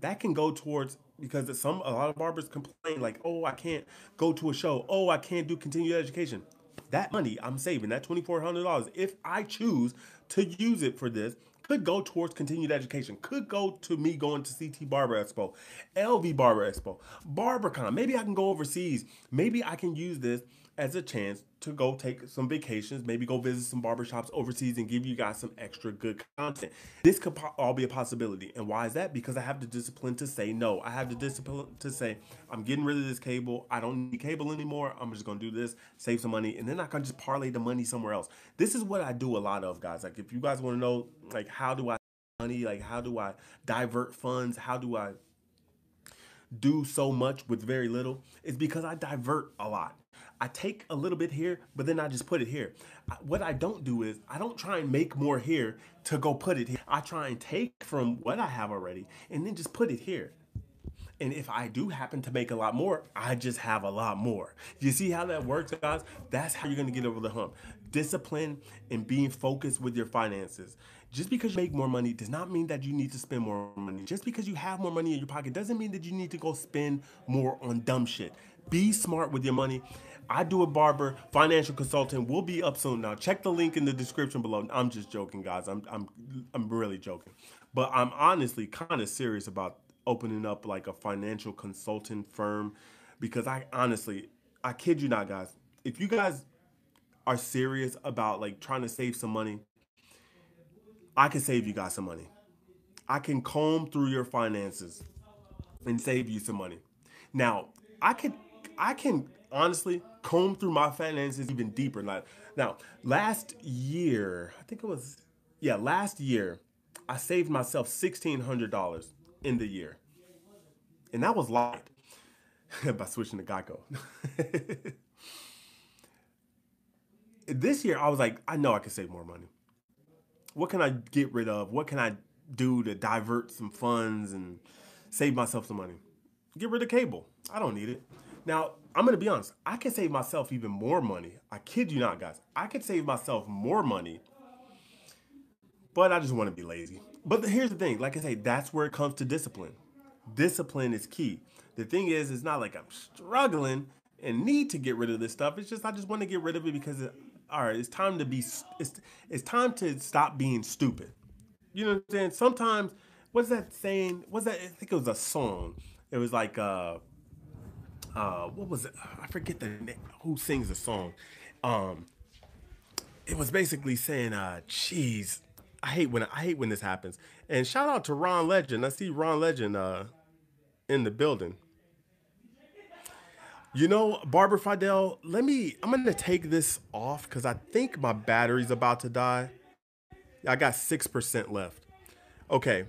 that can go towards because some a lot of barbers complain like, oh, I can't go to a show. Oh, I can't do continued education. That money I'm saving, that $2,400, if I choose to use it for this, could go towards continued education, could go to me going to CT Barber Expo, LV Barber Expo, BarberCon. Maybe I can go overseas. Maybe I can use this as a chance to go take some vacations, maybe go visit some barbershops overseas and give you guys some extra good content. This could all be a possibility. And why is that? Because I have the discipline to say no. I have the discipline to say, I'm getting rid of this cable. I don't need cable anymore. I'm just going to do this, save some money, and then I can just parlay the money somewhere else. This is what I do a lot of, guys. Like, if you guys want to know, like, how do I money? Like, how do I divert funds? How do I do so much with very little? It's because I divert a lot. I take a little bit here, but then I just put it here. What I don't do is I don't try and make more here to go put it here. I try and take from what I have already and then just put it here. And if I do happen to make a lot more, I just have a lot more. You see how that works, guys? That's how you're gonna get over the hump. Discipline and being focused with your finances. Just because you make more money does not mean that you need to spend more money. Just because you have more money in your pocket doesn't mean that you need to go spend more on dumb shit. Be smart with your money I do a barber, financial consultant. We'll be up soon now. Check the link in the description below. I'm just joking, guys. I'm I'm I'm really joking. But I'm honestly kind of serious about opening up like a financial consulting firm because I honestly, I kid you not, guys. If you guys are serious about like trying to save some money, I can save you guys some money. I can comb through your finances and save you some money. Now, I can I can honestly comb through my finances even deeper. Now, now, last year, I think it was, yeah, last year, I saved myself $1,600 in the year. And that was light [laughs] by switching to Geico. [laughs] this year, I was like, I know I can save more money. What can I get rid of? What can I do to divert some funds and save myself some money? Get rid of cable. I don't need it. Now, I'm gonna be honest, I can save myself even more money. I kid you not, guys. I could save myself more money, but I just wanna be lazy. But here's the thing, like I say, that's where it comes to discipline. Discipline is key. The thing is, it's not like I'm struggling and need to get rid of this stuff. It's just I just want to get rid of it because, it, all right, it's time to be. It's it's time to stop being stupid. You know what I'm saying? Sometimes, what's that saying? What's that? I think it was a song. It was like, uh, uh, what was it? I forget the name, who sings the song. Um, it was basically saying, uh, "Geez, I hate when I hate when this happens." And shout out to Ron Legend. I see Ron Legend uh, in the building. You know, Barber Fidel, let me. I'm gonna take this off because I think my battery's about to die. I got six percent left. Okay.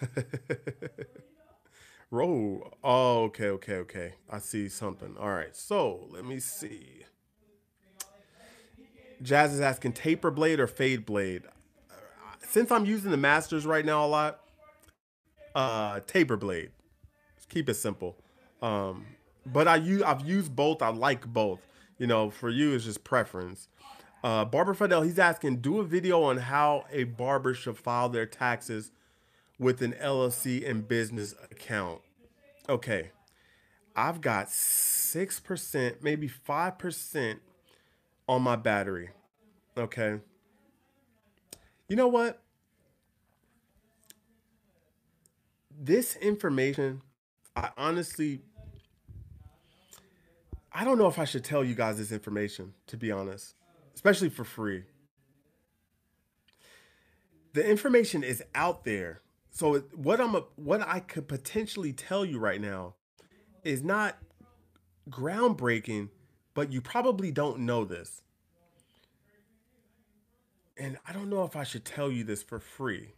[laughs] Roll. Oh, okay, okay, okay. I see something. All right. So let me see. Jazz is asking taper blade or fade blade. Since I'm using the masters right now a lot, uh, taper blade. Keep it simple. Um, but I use I've used both. I like both. You know, for you it's just preference. Uh, Barber Fidel, he's asking, do a video on how a barber should file their taxes with an LLC and business account. Okay. I've got 6%, maybe 5% on my battery. Okay. You know what? This information, I honestly, I don't know if I should tell you guys this information, to be honest, especially for free. The information is out there so what I'm a, what I could potentially tell you right now is not groundbreaking, but you probably don't know this. And I don't know if I should tell you this for free.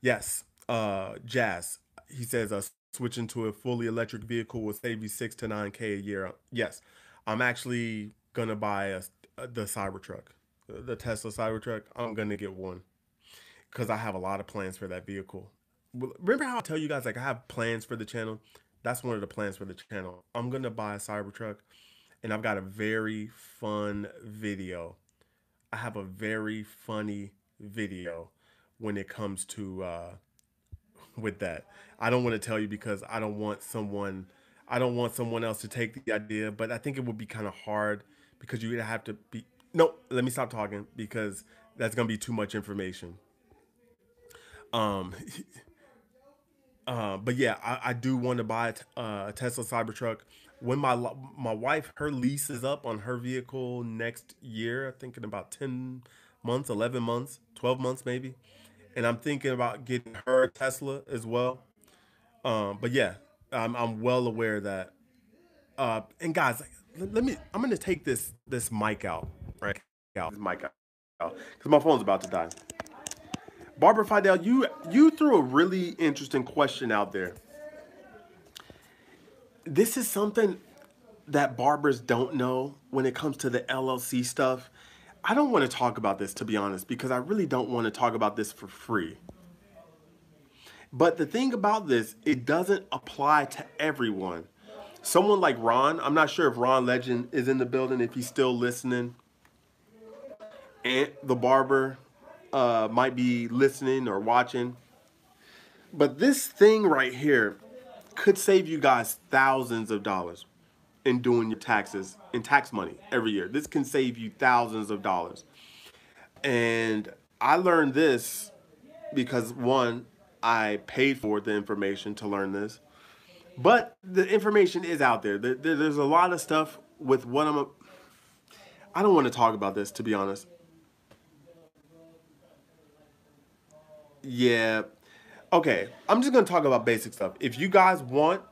Yes, uh, Jazz, he says, uh, switching to a fully electric vehicle will save you six to nine K a year. Yes, I'm actually to buy a, the Cybertruck, the Tesla Cybertruck. I'm to get one because I have a lot of plans for that vehicle. Remember how I tell you guys, like, I have plans for the channel? That's one of the plans for the channel. I'm to buy a Cybertruck and I've got a very fun video. I have a very funny video when it comes to uh, with that. I don't want to tell you because I don't want someone I don't want someone else to take the idea, but I think it would be kind of hard because you would have to be no, let me stop talking because that's going to be too much information. Um [laughs] uh, but yeah, I, I do want to buy a, uh, a Tesla Cybertruck. When my my wife her lease is up on her vehicle next year, I think in about ten months, eleven months, twelve months maybe and I'm thinking about getting her Tesla as well. Um, but yeah, I'm, I'm well aware that. Uh, and guys, let, let me. I'm gonna take this this mic out, right? Out this mic out, because my phone's about to die. Barber Fidel, you you threw a really interesting question out there. This is something that barbers don't know when it comes to the LLC stuff. I don't want to talk about this, to be honest, because I really don't want to talk about this for free. But the thing about this, it doesn't apply to everyone. Someone like Ron, I'm not sure if Ron Legend is in the building, if he's still listening. And the barber uh, might be listening or watching. But this thing right here could save you guys thousands of dollars in doing your taxes in tax money every year. This can save you thousands of dollars. And I learned this because one, I paid for the information to learn this. But the information is out there. There's a lot of stuff with what I'm. I don't want to talk about this, to be honest. Yeah. Okay. I'm just to talk about basic stuff. If you guys want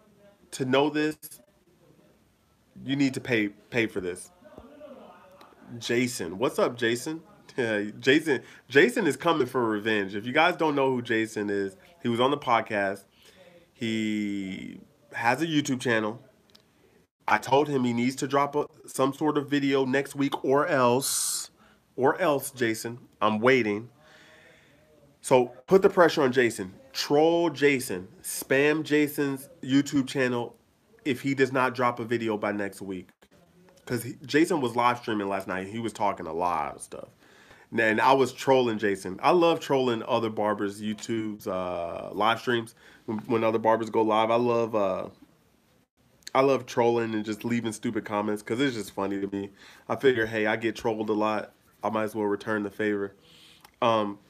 to know this, you need to pay pay for this. Jason, what's up, Jason? [laughs] Jason, Jason is coming for revenge. If you guys don't know who Jason is, he was on the podcast. He has a YouTube channel. I told him he needs to drop a, some sort of video next week or else, or else, Jason. I'm waiting. So put the pressure on Jason. Troll Jason. Spam Jason's YouTube channel if he does not drop a video by next week. Because Jason was live streaming last night. He was talking a lot of stuff. And I was trolling Jason. I love trolling other barbers' YouTube's uh, live streams when, when, other barbers go live. I love uh, I love trolling and just leaving stupid comments because it's just funny to me. I figure, hey, I get trolled a lot. I might as well return the favor. Um,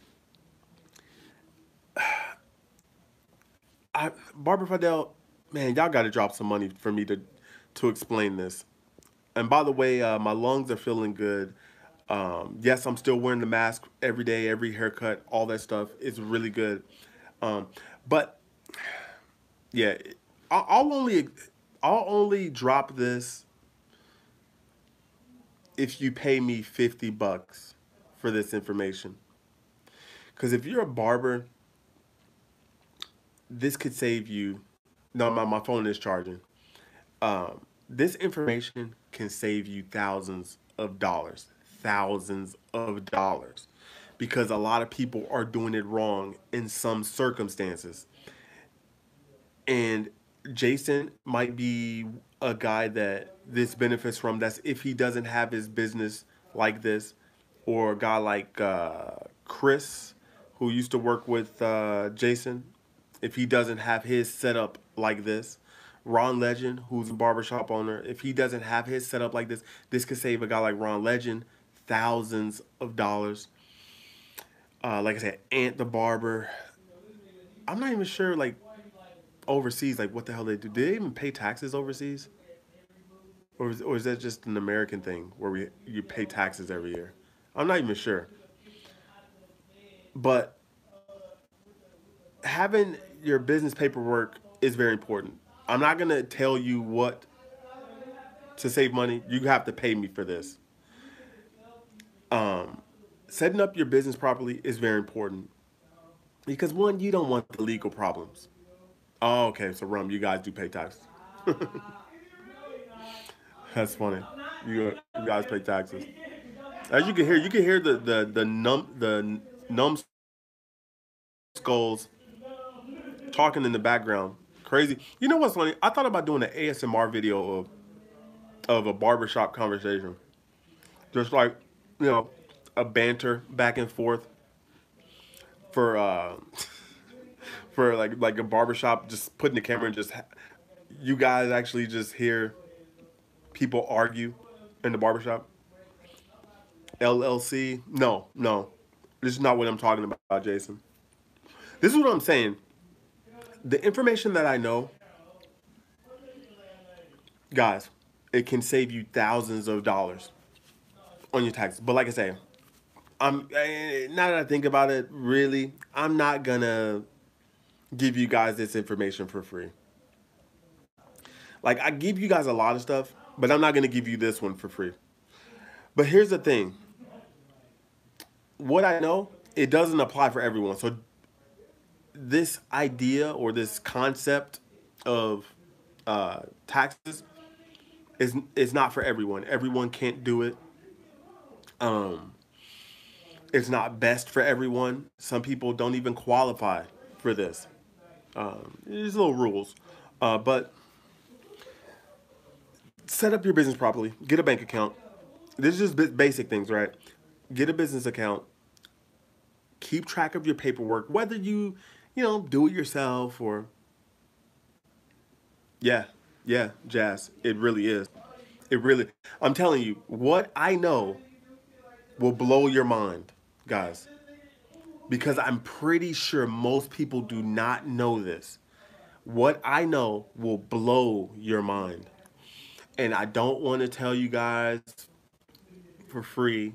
I, Barber Fidel, man, y'all got to drop some money for me to to explain this. And by the way, uh, my lungs are feeling good. Um, yes, I'm still wearing the mask every day, every haircut, all that stuff is really good. Um, but yeah, I'll only I'll only drop this if you pay me 50 bucks for this information. Because if you're a barber, this could save you no, my, my phone is charging. Um, this information can save you thousands of dollars. Thousands of dollars. Because a lot of people are doing it wrong in some circumstances. And Jason might be a guy that this benefits from. That's if he doesn't have his business like this, or a guy like uh, Chris, who used to work with uh, Jason, if he doesn't have his setup like this. Ron Legend, who's a barbershop owner, if he doesn't have his setup like this, this could save a guy like Ron Legend thousands of dollars. Uh, like I said, Ant the barber. I'm not even sure, like, overseas, like, what the hell they do. Do they even pay taxes overseas? Or is, or is that just an American thing where we you pay taxes every year? I'm not even sure. But having your business paperwork is very important. I'm not gonna tell you what to save money, you have to pay me for this. Um, setting up your business properly is very important because one, you don't want the legal problems. Oh, okay. So rum, you guys do pay taxes. [laughs] That's funny. You, you guys pay taxes. As you can hear, you can hear the the the num the numbskulls talking in the background. Crazy. You know what's funny? I thought about doing an ASMR video of of a barbershop conversation. Just like, you know, a banter back and forth for uh [laughs] for like like a barbershop just putting the camera and just you guys actually just hear people argue in the barbershop. LLC? No, no. This is not what I'm talking about, Jason. This is what I'm saying. The information that I know, guys, it can save you thousands of dollars on your taxes. But like I say, I'm eh, now that I think about it, really, I'm not gonna give you guys this information for free. Like I give you guys a lot of stuff, but I'm not gonna give you this one for free. But here's the thing. What I know, it doesn't apply for everyone. So this idea or this concept of uh, taxes is is not for everyone. Everyone can't do it. Um, it's not best for everyone. Some people don't even qualify for this. Um, there's little rules, uh, but set up your business properly. Get a bank account. This is just basic things, right? Get a business account. Keep track of your paperwork, whether you, you know, do it yourself or. Yeah, yeah, Jazz. It really is. It really. I'm telling you, what I know will blow your mind, guys because I'm pretty sure most people do not know this. What I know will blow your mind. And I don't want to tell you guys for free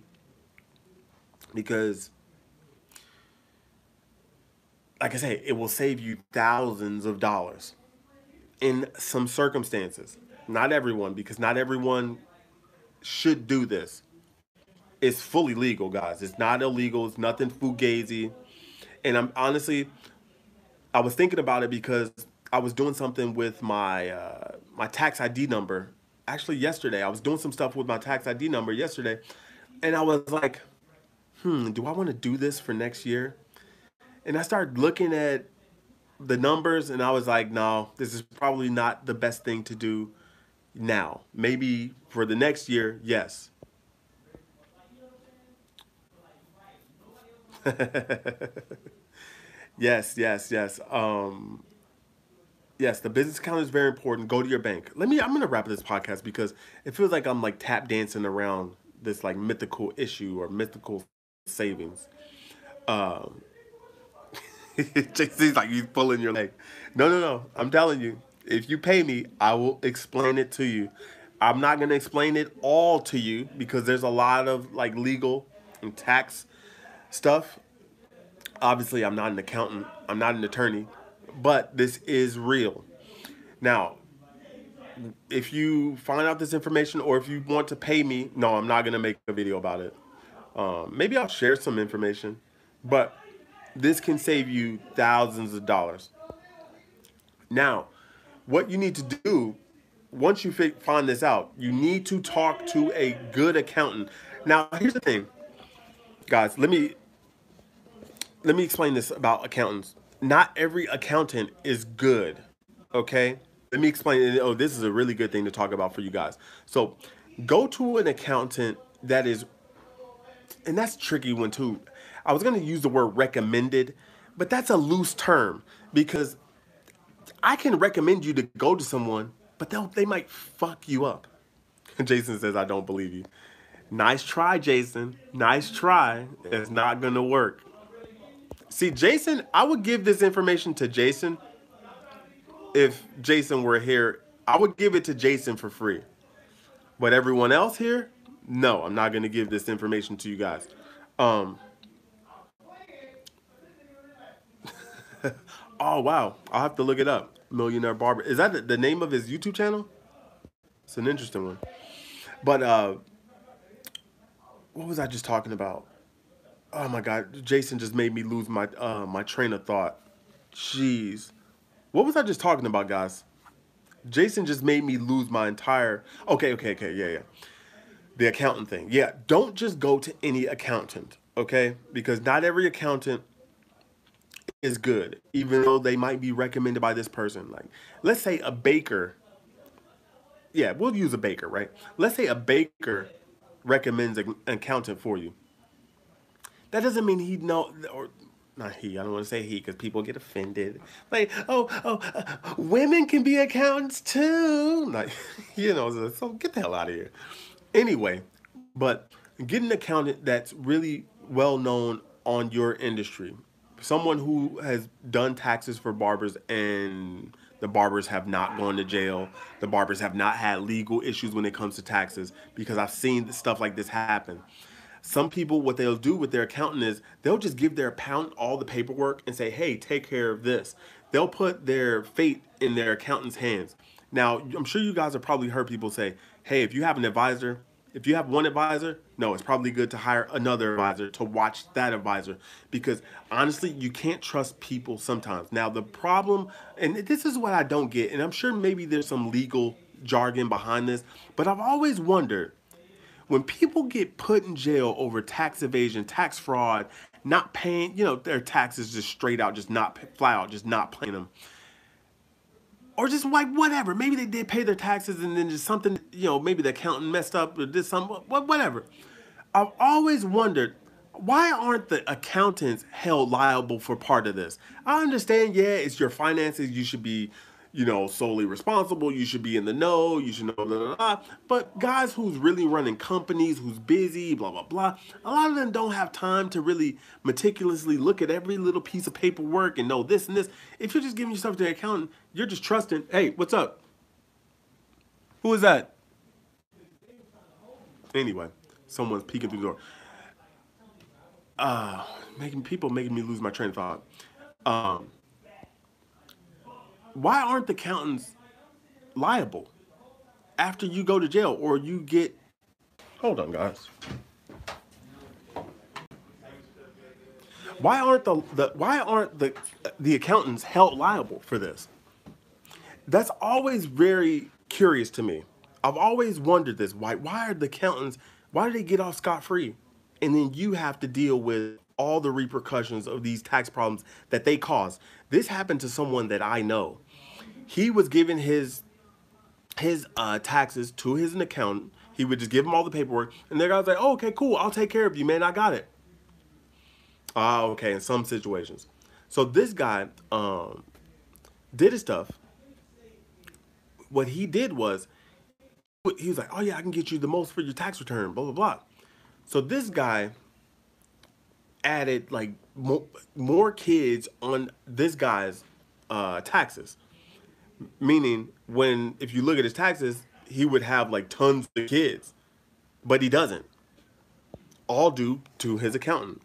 because, like I say, it will save you thousands of dollars in some circumstances. Not everyone, because not everyone should do this it's fully legal, guys. It's not illegal. It's nothing fugazi. And I'm honestly, I was thinking about it because I was doing something with my uh, my tax ID number. Actually, yesterday I was doing some stuff with my tax ID number yesterday, and I was like, "Hmm, do I want to do this for next year?" And I started looking at the numbers, and I was like, "No, this is probably not the best thing to do now. Maybe for the next year, yes." [laughs] yes, yes, yes. Um, yes, the business account is very important. Go to your bank. Let me. I'm gonna wrap this podcast because it feels like I'm like tap dancing around this like mythical issue or mythical savings. Um, [laughs] seems like he's pulling your leg. No, no, no. I'm telling you, if you pay me, I will explain it to you. I'm not gonna explain it all to you because there's a lot of like legal and tax stuff. Obviously, I'm not an accountant, I'm not an attorney, but this is real. Now, if you find out this information or if you want to pay me, no, I'm not going to make a video about it. Um, maybe I'll share some information, but this can save you thousands of dollars. Now, what you need to do once you find this out, you need to talk to a good accountant. Now, here's the thing, guys. Let me let me explain this about accountants. Not every accountant is good. Okay? Let me explain. Oh, this is a really good thing to talk about for you guys. So, go to an accountant that is, and that's tricky one too. I was going to use the word recommended, but that's a loose term because I can recommend you to go to someone, but they they might fuck you up. [laughs] Jason says, I don't believe you. Nice try, Jason. Nice try. It's not going to work. See, Jason, I would give this information to Jason if Jason were here. I would give it to Jason for free. But everyone else here, no, I'm not going to give this information to you guys. Um, oh, wow. I'll have to look it up. Millionaire Barber. Is that the name of his YouTube channel? It's an interesting one. But uh, what was I just talking about? Oh my God, Jason just made me lose my uh, my train of thought. Jeez, what was I just talking about, guys? Jason just made me lose my entire. Okay, okay, okay, yeah, yeah. The accountant thing. Yeah, don't just go to any accountant, okay? Because not every accountant is good, even though they might be recommended by this person. Like, let's say a baker. Yeah, we'll use a baker, right? Let's say a baker recommends an accountant for you. That doesn't mean he know or not he. I don't want to say he because people get offended. Like, oh, oh, uh, women can be accountants too. Like, [laughs] you know, so get the hell out of here. Anyway, but get an accountant that's really well known on your industry. Someone who has done taxes for barbers and the barbers have not gone to jail. The barbers have not had legal issues when it comes to taxes because I've seen stuff like this happen. Some people, what they'll do with their accountant is they'll just give their accountant all the paperwork and say, hey, take care of this. They'll put their fate in their accountant's hands. Now, I'm sure you guys have probably heard people say, hey, if you have an advisor, if you have one advisor, no, it's probably good to hire another advisor to watch that advisor because honestly, you can't trust people sometimes. Now, the problem, and this is what I don't get, and I'm sure maybe there's some legal jargon behind this, but I've always wondered when people get put in jail over tax evasion, tax fraud, not paying, you know, their taxes just straight out, just not fly out, just not paying them. Or just like whatever. Maybe they did pay their taxes and then just something, you know, maybe the accountant messed up or did something, whatever. I've always wondered why aren't the accountants held liable for part of this? I understand, yeah, it's your finances. You should be you know, solely responsible. You should be in the know. You should know, blah, blah, blah. But guys who's really running companies, who's busy, blah, blah, blah, a lot of them don't have time to really meticulously look at every little piece of paperwork and know this and this. If you're just giving yourself to the accountant, you're just trusting, hey, what's up? Who is that? Anyway, someone's peeking through the door. Uh, making people making me lose my train of thought. Um, why aren't the accountants liable after you go to jail or you get hold on guys. Why aren't the, the why aren't the the accountants held liable for this? That's always very curious to me. I've always wondered this. Why why are the accountants why do they get off scot-free? And then you have to deal with all the repercussions of these tax problems that they cause. This happened to someone that I know. He was giving his his uh, taxes to his accountant. He would just give him all the paperwork, and the guy's like, "Oh, okay, cool. I'll take care of you, man. I got it." Ah, okay. In some situations, so this guy um, did his stuff. What he did was, he was like, "Oh yeah, I can get you the most for your tax return." Blah blah blah. So this guy added like more, more kids on this guy's uh, taxes. Meaning, when if you look at his taxes, he would have like tons of kids, but he doesn't. All due to his accountant.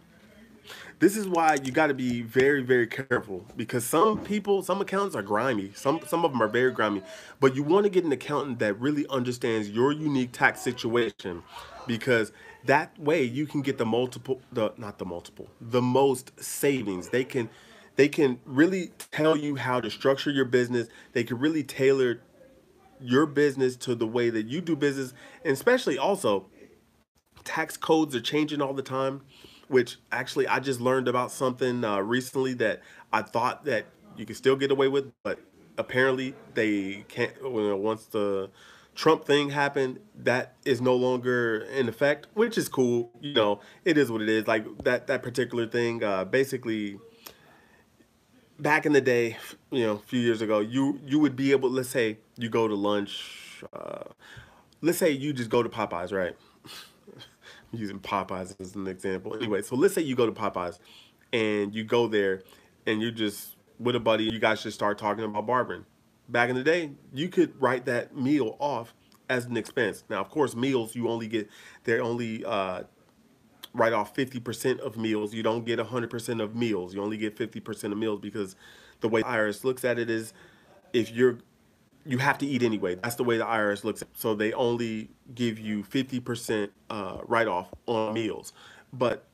This is why you got to be very, very careful because some people, some accountants are grimy. Some some of them are very grimy, but you want to get an accountant that really understands your unique tax situation because that way you can get the multiple the not the multiple the most savings. They can they can really tell you how to structure your business. They can really tailor your business to the way that you do business. And especially also tax codes are changing all the time which actually i just learned about something uh, recently that i thought that you could still get away with but apparently they can't you know, once the Trump thing happened, that is no longer in effect, which is cool. You know, it is what it is. Like that that particular thing, uh, basically, back in the day, you know, a few years ago, you you would be able. Let's say you go to lunch. Uh, let's say you just go to Popeyes, right? [laughs] using Popeyes as an example. Anyway, so let's say you go to Popeyes, and you go there, and you just with a buddy, you guys just start talking about barbering back in the day, you could write that meal off as an expense. Now, of course, meals you only get they're only uh, write off 50% of meals. You don't get 100% of meals. You only get 50% of meals because the way IRS looks at it is if you're you have to eat anyway. That's the way the IRS looks at it. So they only give you 50% uh, write off on meals. But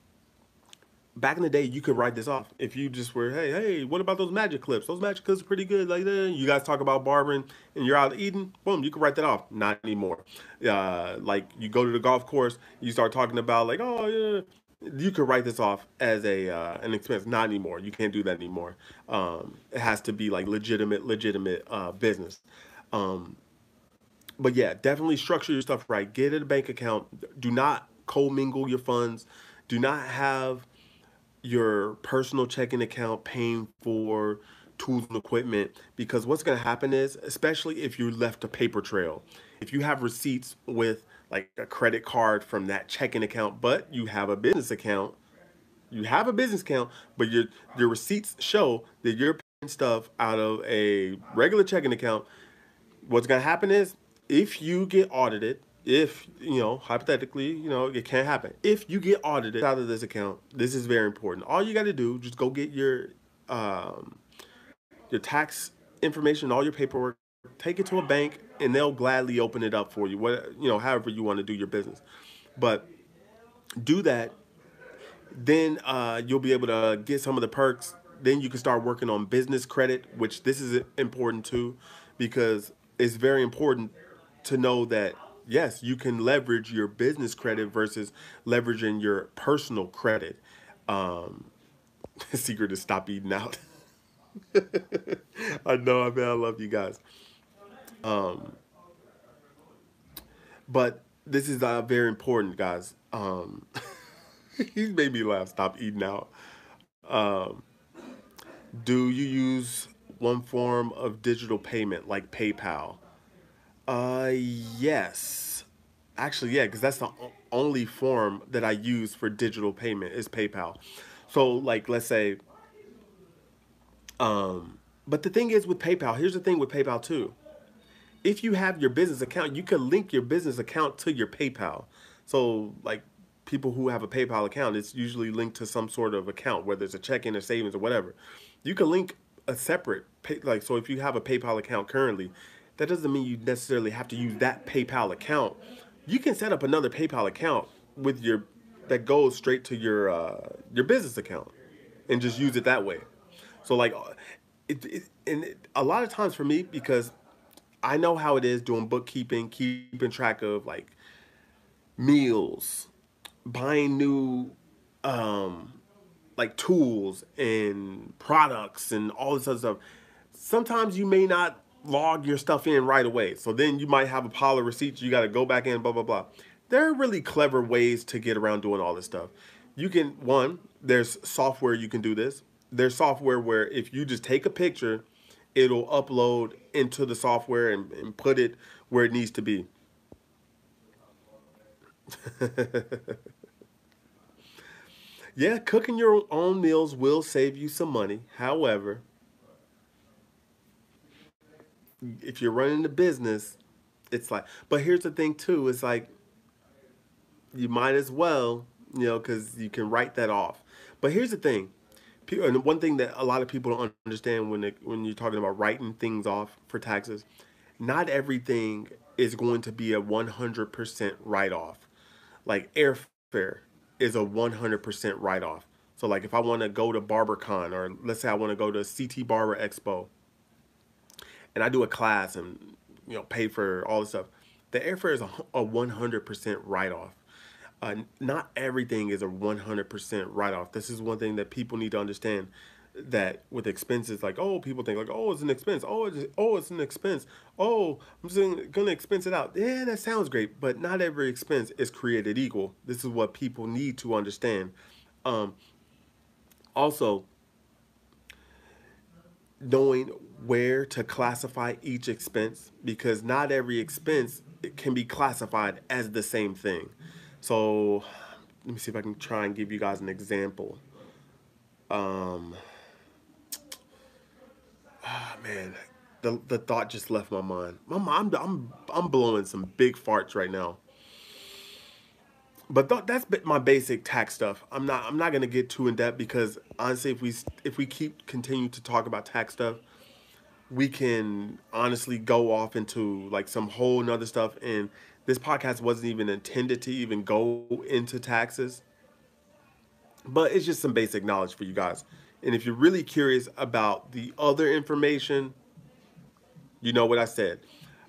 back in the day, you could write this off if you just were, hey, hey, what about those magic clips? Those magic clips are pretty good. Like, eh, you guys talk about barbering and you're out eating, boom, you can write that off. Not anymore. Uh, like, you go to the golf course, you start talking about, like, oh, yeah, you could write this off as a uh, an expense. Not anymore. You can't do that anymore. Um, it has to be like legitimate, legitimate uh, business. Um, but yeah, definitely structure your stuff right. Get a bank account. Do not commingle your funds. Do not have your personal checking account paying for tools and equipment because what's going to happen is especially if you left a paper trail if you have receipts with like a credit card from that checking account but you have a business account you have a business account but your your receipts show that you're paying stuff out of a regular checking account what's going to happen is if you get audited if you know hypothetically you know it can't happen. If you get audited out of this account this is very important. All you got to do just go get your um, your tax information all your paperwork take it to a bank and they'll gladly open it up for you what you know however you want to do your business. But do that then uh, you'll be able to get some of the perks. Then you can start working on business credit which this is important too because it's very important to know that yes, you can leverage your business credit versus leveraging your personal credit. Um, [laughs] secret is stop eating out. [laughs] I know, I mean, I love you guys. Um, but this is uh, very important, guys. Um, [laughs] he made me laugh. Stop eating out. Um, do you use one form of digital payment like PayPal? Uh, yes. Actually, yeah, because that's the only form that I use for digital payment is PayPal. So, like, let's say, um, but the thing is with PayPal, here's the thing with PayPal too. If you have your business account, you can link your business account to your PayPal. So, like, people who have a PayPal account, it's usually linked to some sort of account, whether it's a checking or savings or whatever. You can link a separate, pay, like, so if you have a PayPal account currently, that doesn't mean you necessarily have to use that PayPal account. You can set up another PayPal account with your that goes straight to your uh, your business account and just use it that way. So like, it, it and it, a lot of times for me because I know how it is doing bookkeeping, keeping track of like meals, buying new um like tools and products and all this other stuff. Sometimes you may not log your stuff in right away. So then you might have a pile of receipts. You got to go back in, blah, blah, blah. There are really clever ways to get around doing all this stuff. You can, one, there's software you can do this. There's software where if you just take a picture, it'll upload into the software and, and put it where it needs to be. [laughs] yeah, cooking your own meals will save you some money. However, if you're running a business, it's like, but here's the thing too, it's like, you might as well, you know, because you can write that off. But here's the thing, people, and one thing that a lot of people don't understand when when you're talking about writing things off for taxes, not everything is going to be a 100% write off. Like airfare is a 100% write off. So like if I want to go to BarberCon or let's say I want to go to CT Barber Expo, and I do a class and you know pay for all this stuff, the airfare is a, a 100% write off. Uh, not everything is a 100% write off. This is one thing that people need to understand that with expenses like oh people think like oh it's an expense. Oh it's oh it's an expense. Oh I'm just gonna expense it out. Yeah that sounds great but not every expense is created equal. This is what people need to understand. Um, also knowing where to classify each expense because not every expense can be classified as the same thing. So let me see if I can try and give you guys an example. Um, oh man, the the thought just left my mind. My I'm I'm I'm blowing some big farts right now. But th- that's my basic tax stuff. I'm not I'm not gonna get too in depth because honestly, if we if we keep continue to talk about tax stuff, we can honestly go off into like some whole nother stuff. And this podcast wasn't even intended to even go into taxes, but it's just some basic knowledge for you guys. And if you're really curious about the other information, you know what I said.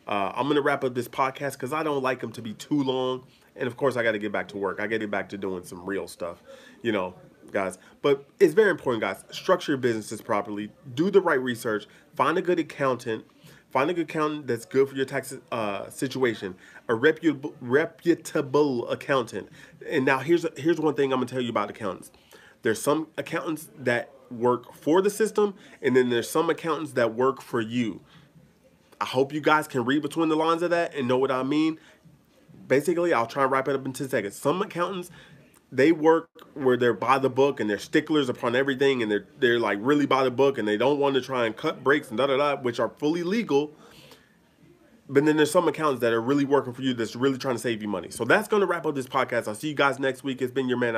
Uh, I'm gonna wrap up this podcast because I don't like them to be too long, and of course I got to get back to work. I got to get back to doing some real stuff, you know, guys. But it's very important, guys. Structure your businesses properly. Do the right research. Find a good accountant. Find a good accountant that's good for your tax uh, situation. A reputable, reputable accountant. And now here's here's one thing I'm gonna tell you about accountants. There's some accountants that work for the system, and then there's some accountants that work for you. I hope you guys can read between the lines of that and know what I mean. Basically, I'll try and wrap it up in 10 seconds. Some accountants, they work where they're by the book and they're sticklers upon everything and they're they're like really by the book and they don't want to try and cut breaks and da da da, which are fully legal. But then there's some accounts that are really working for you that's really trying to save you money. So that's to wrap up this podcast. I'll see you guys next week. It's been your man.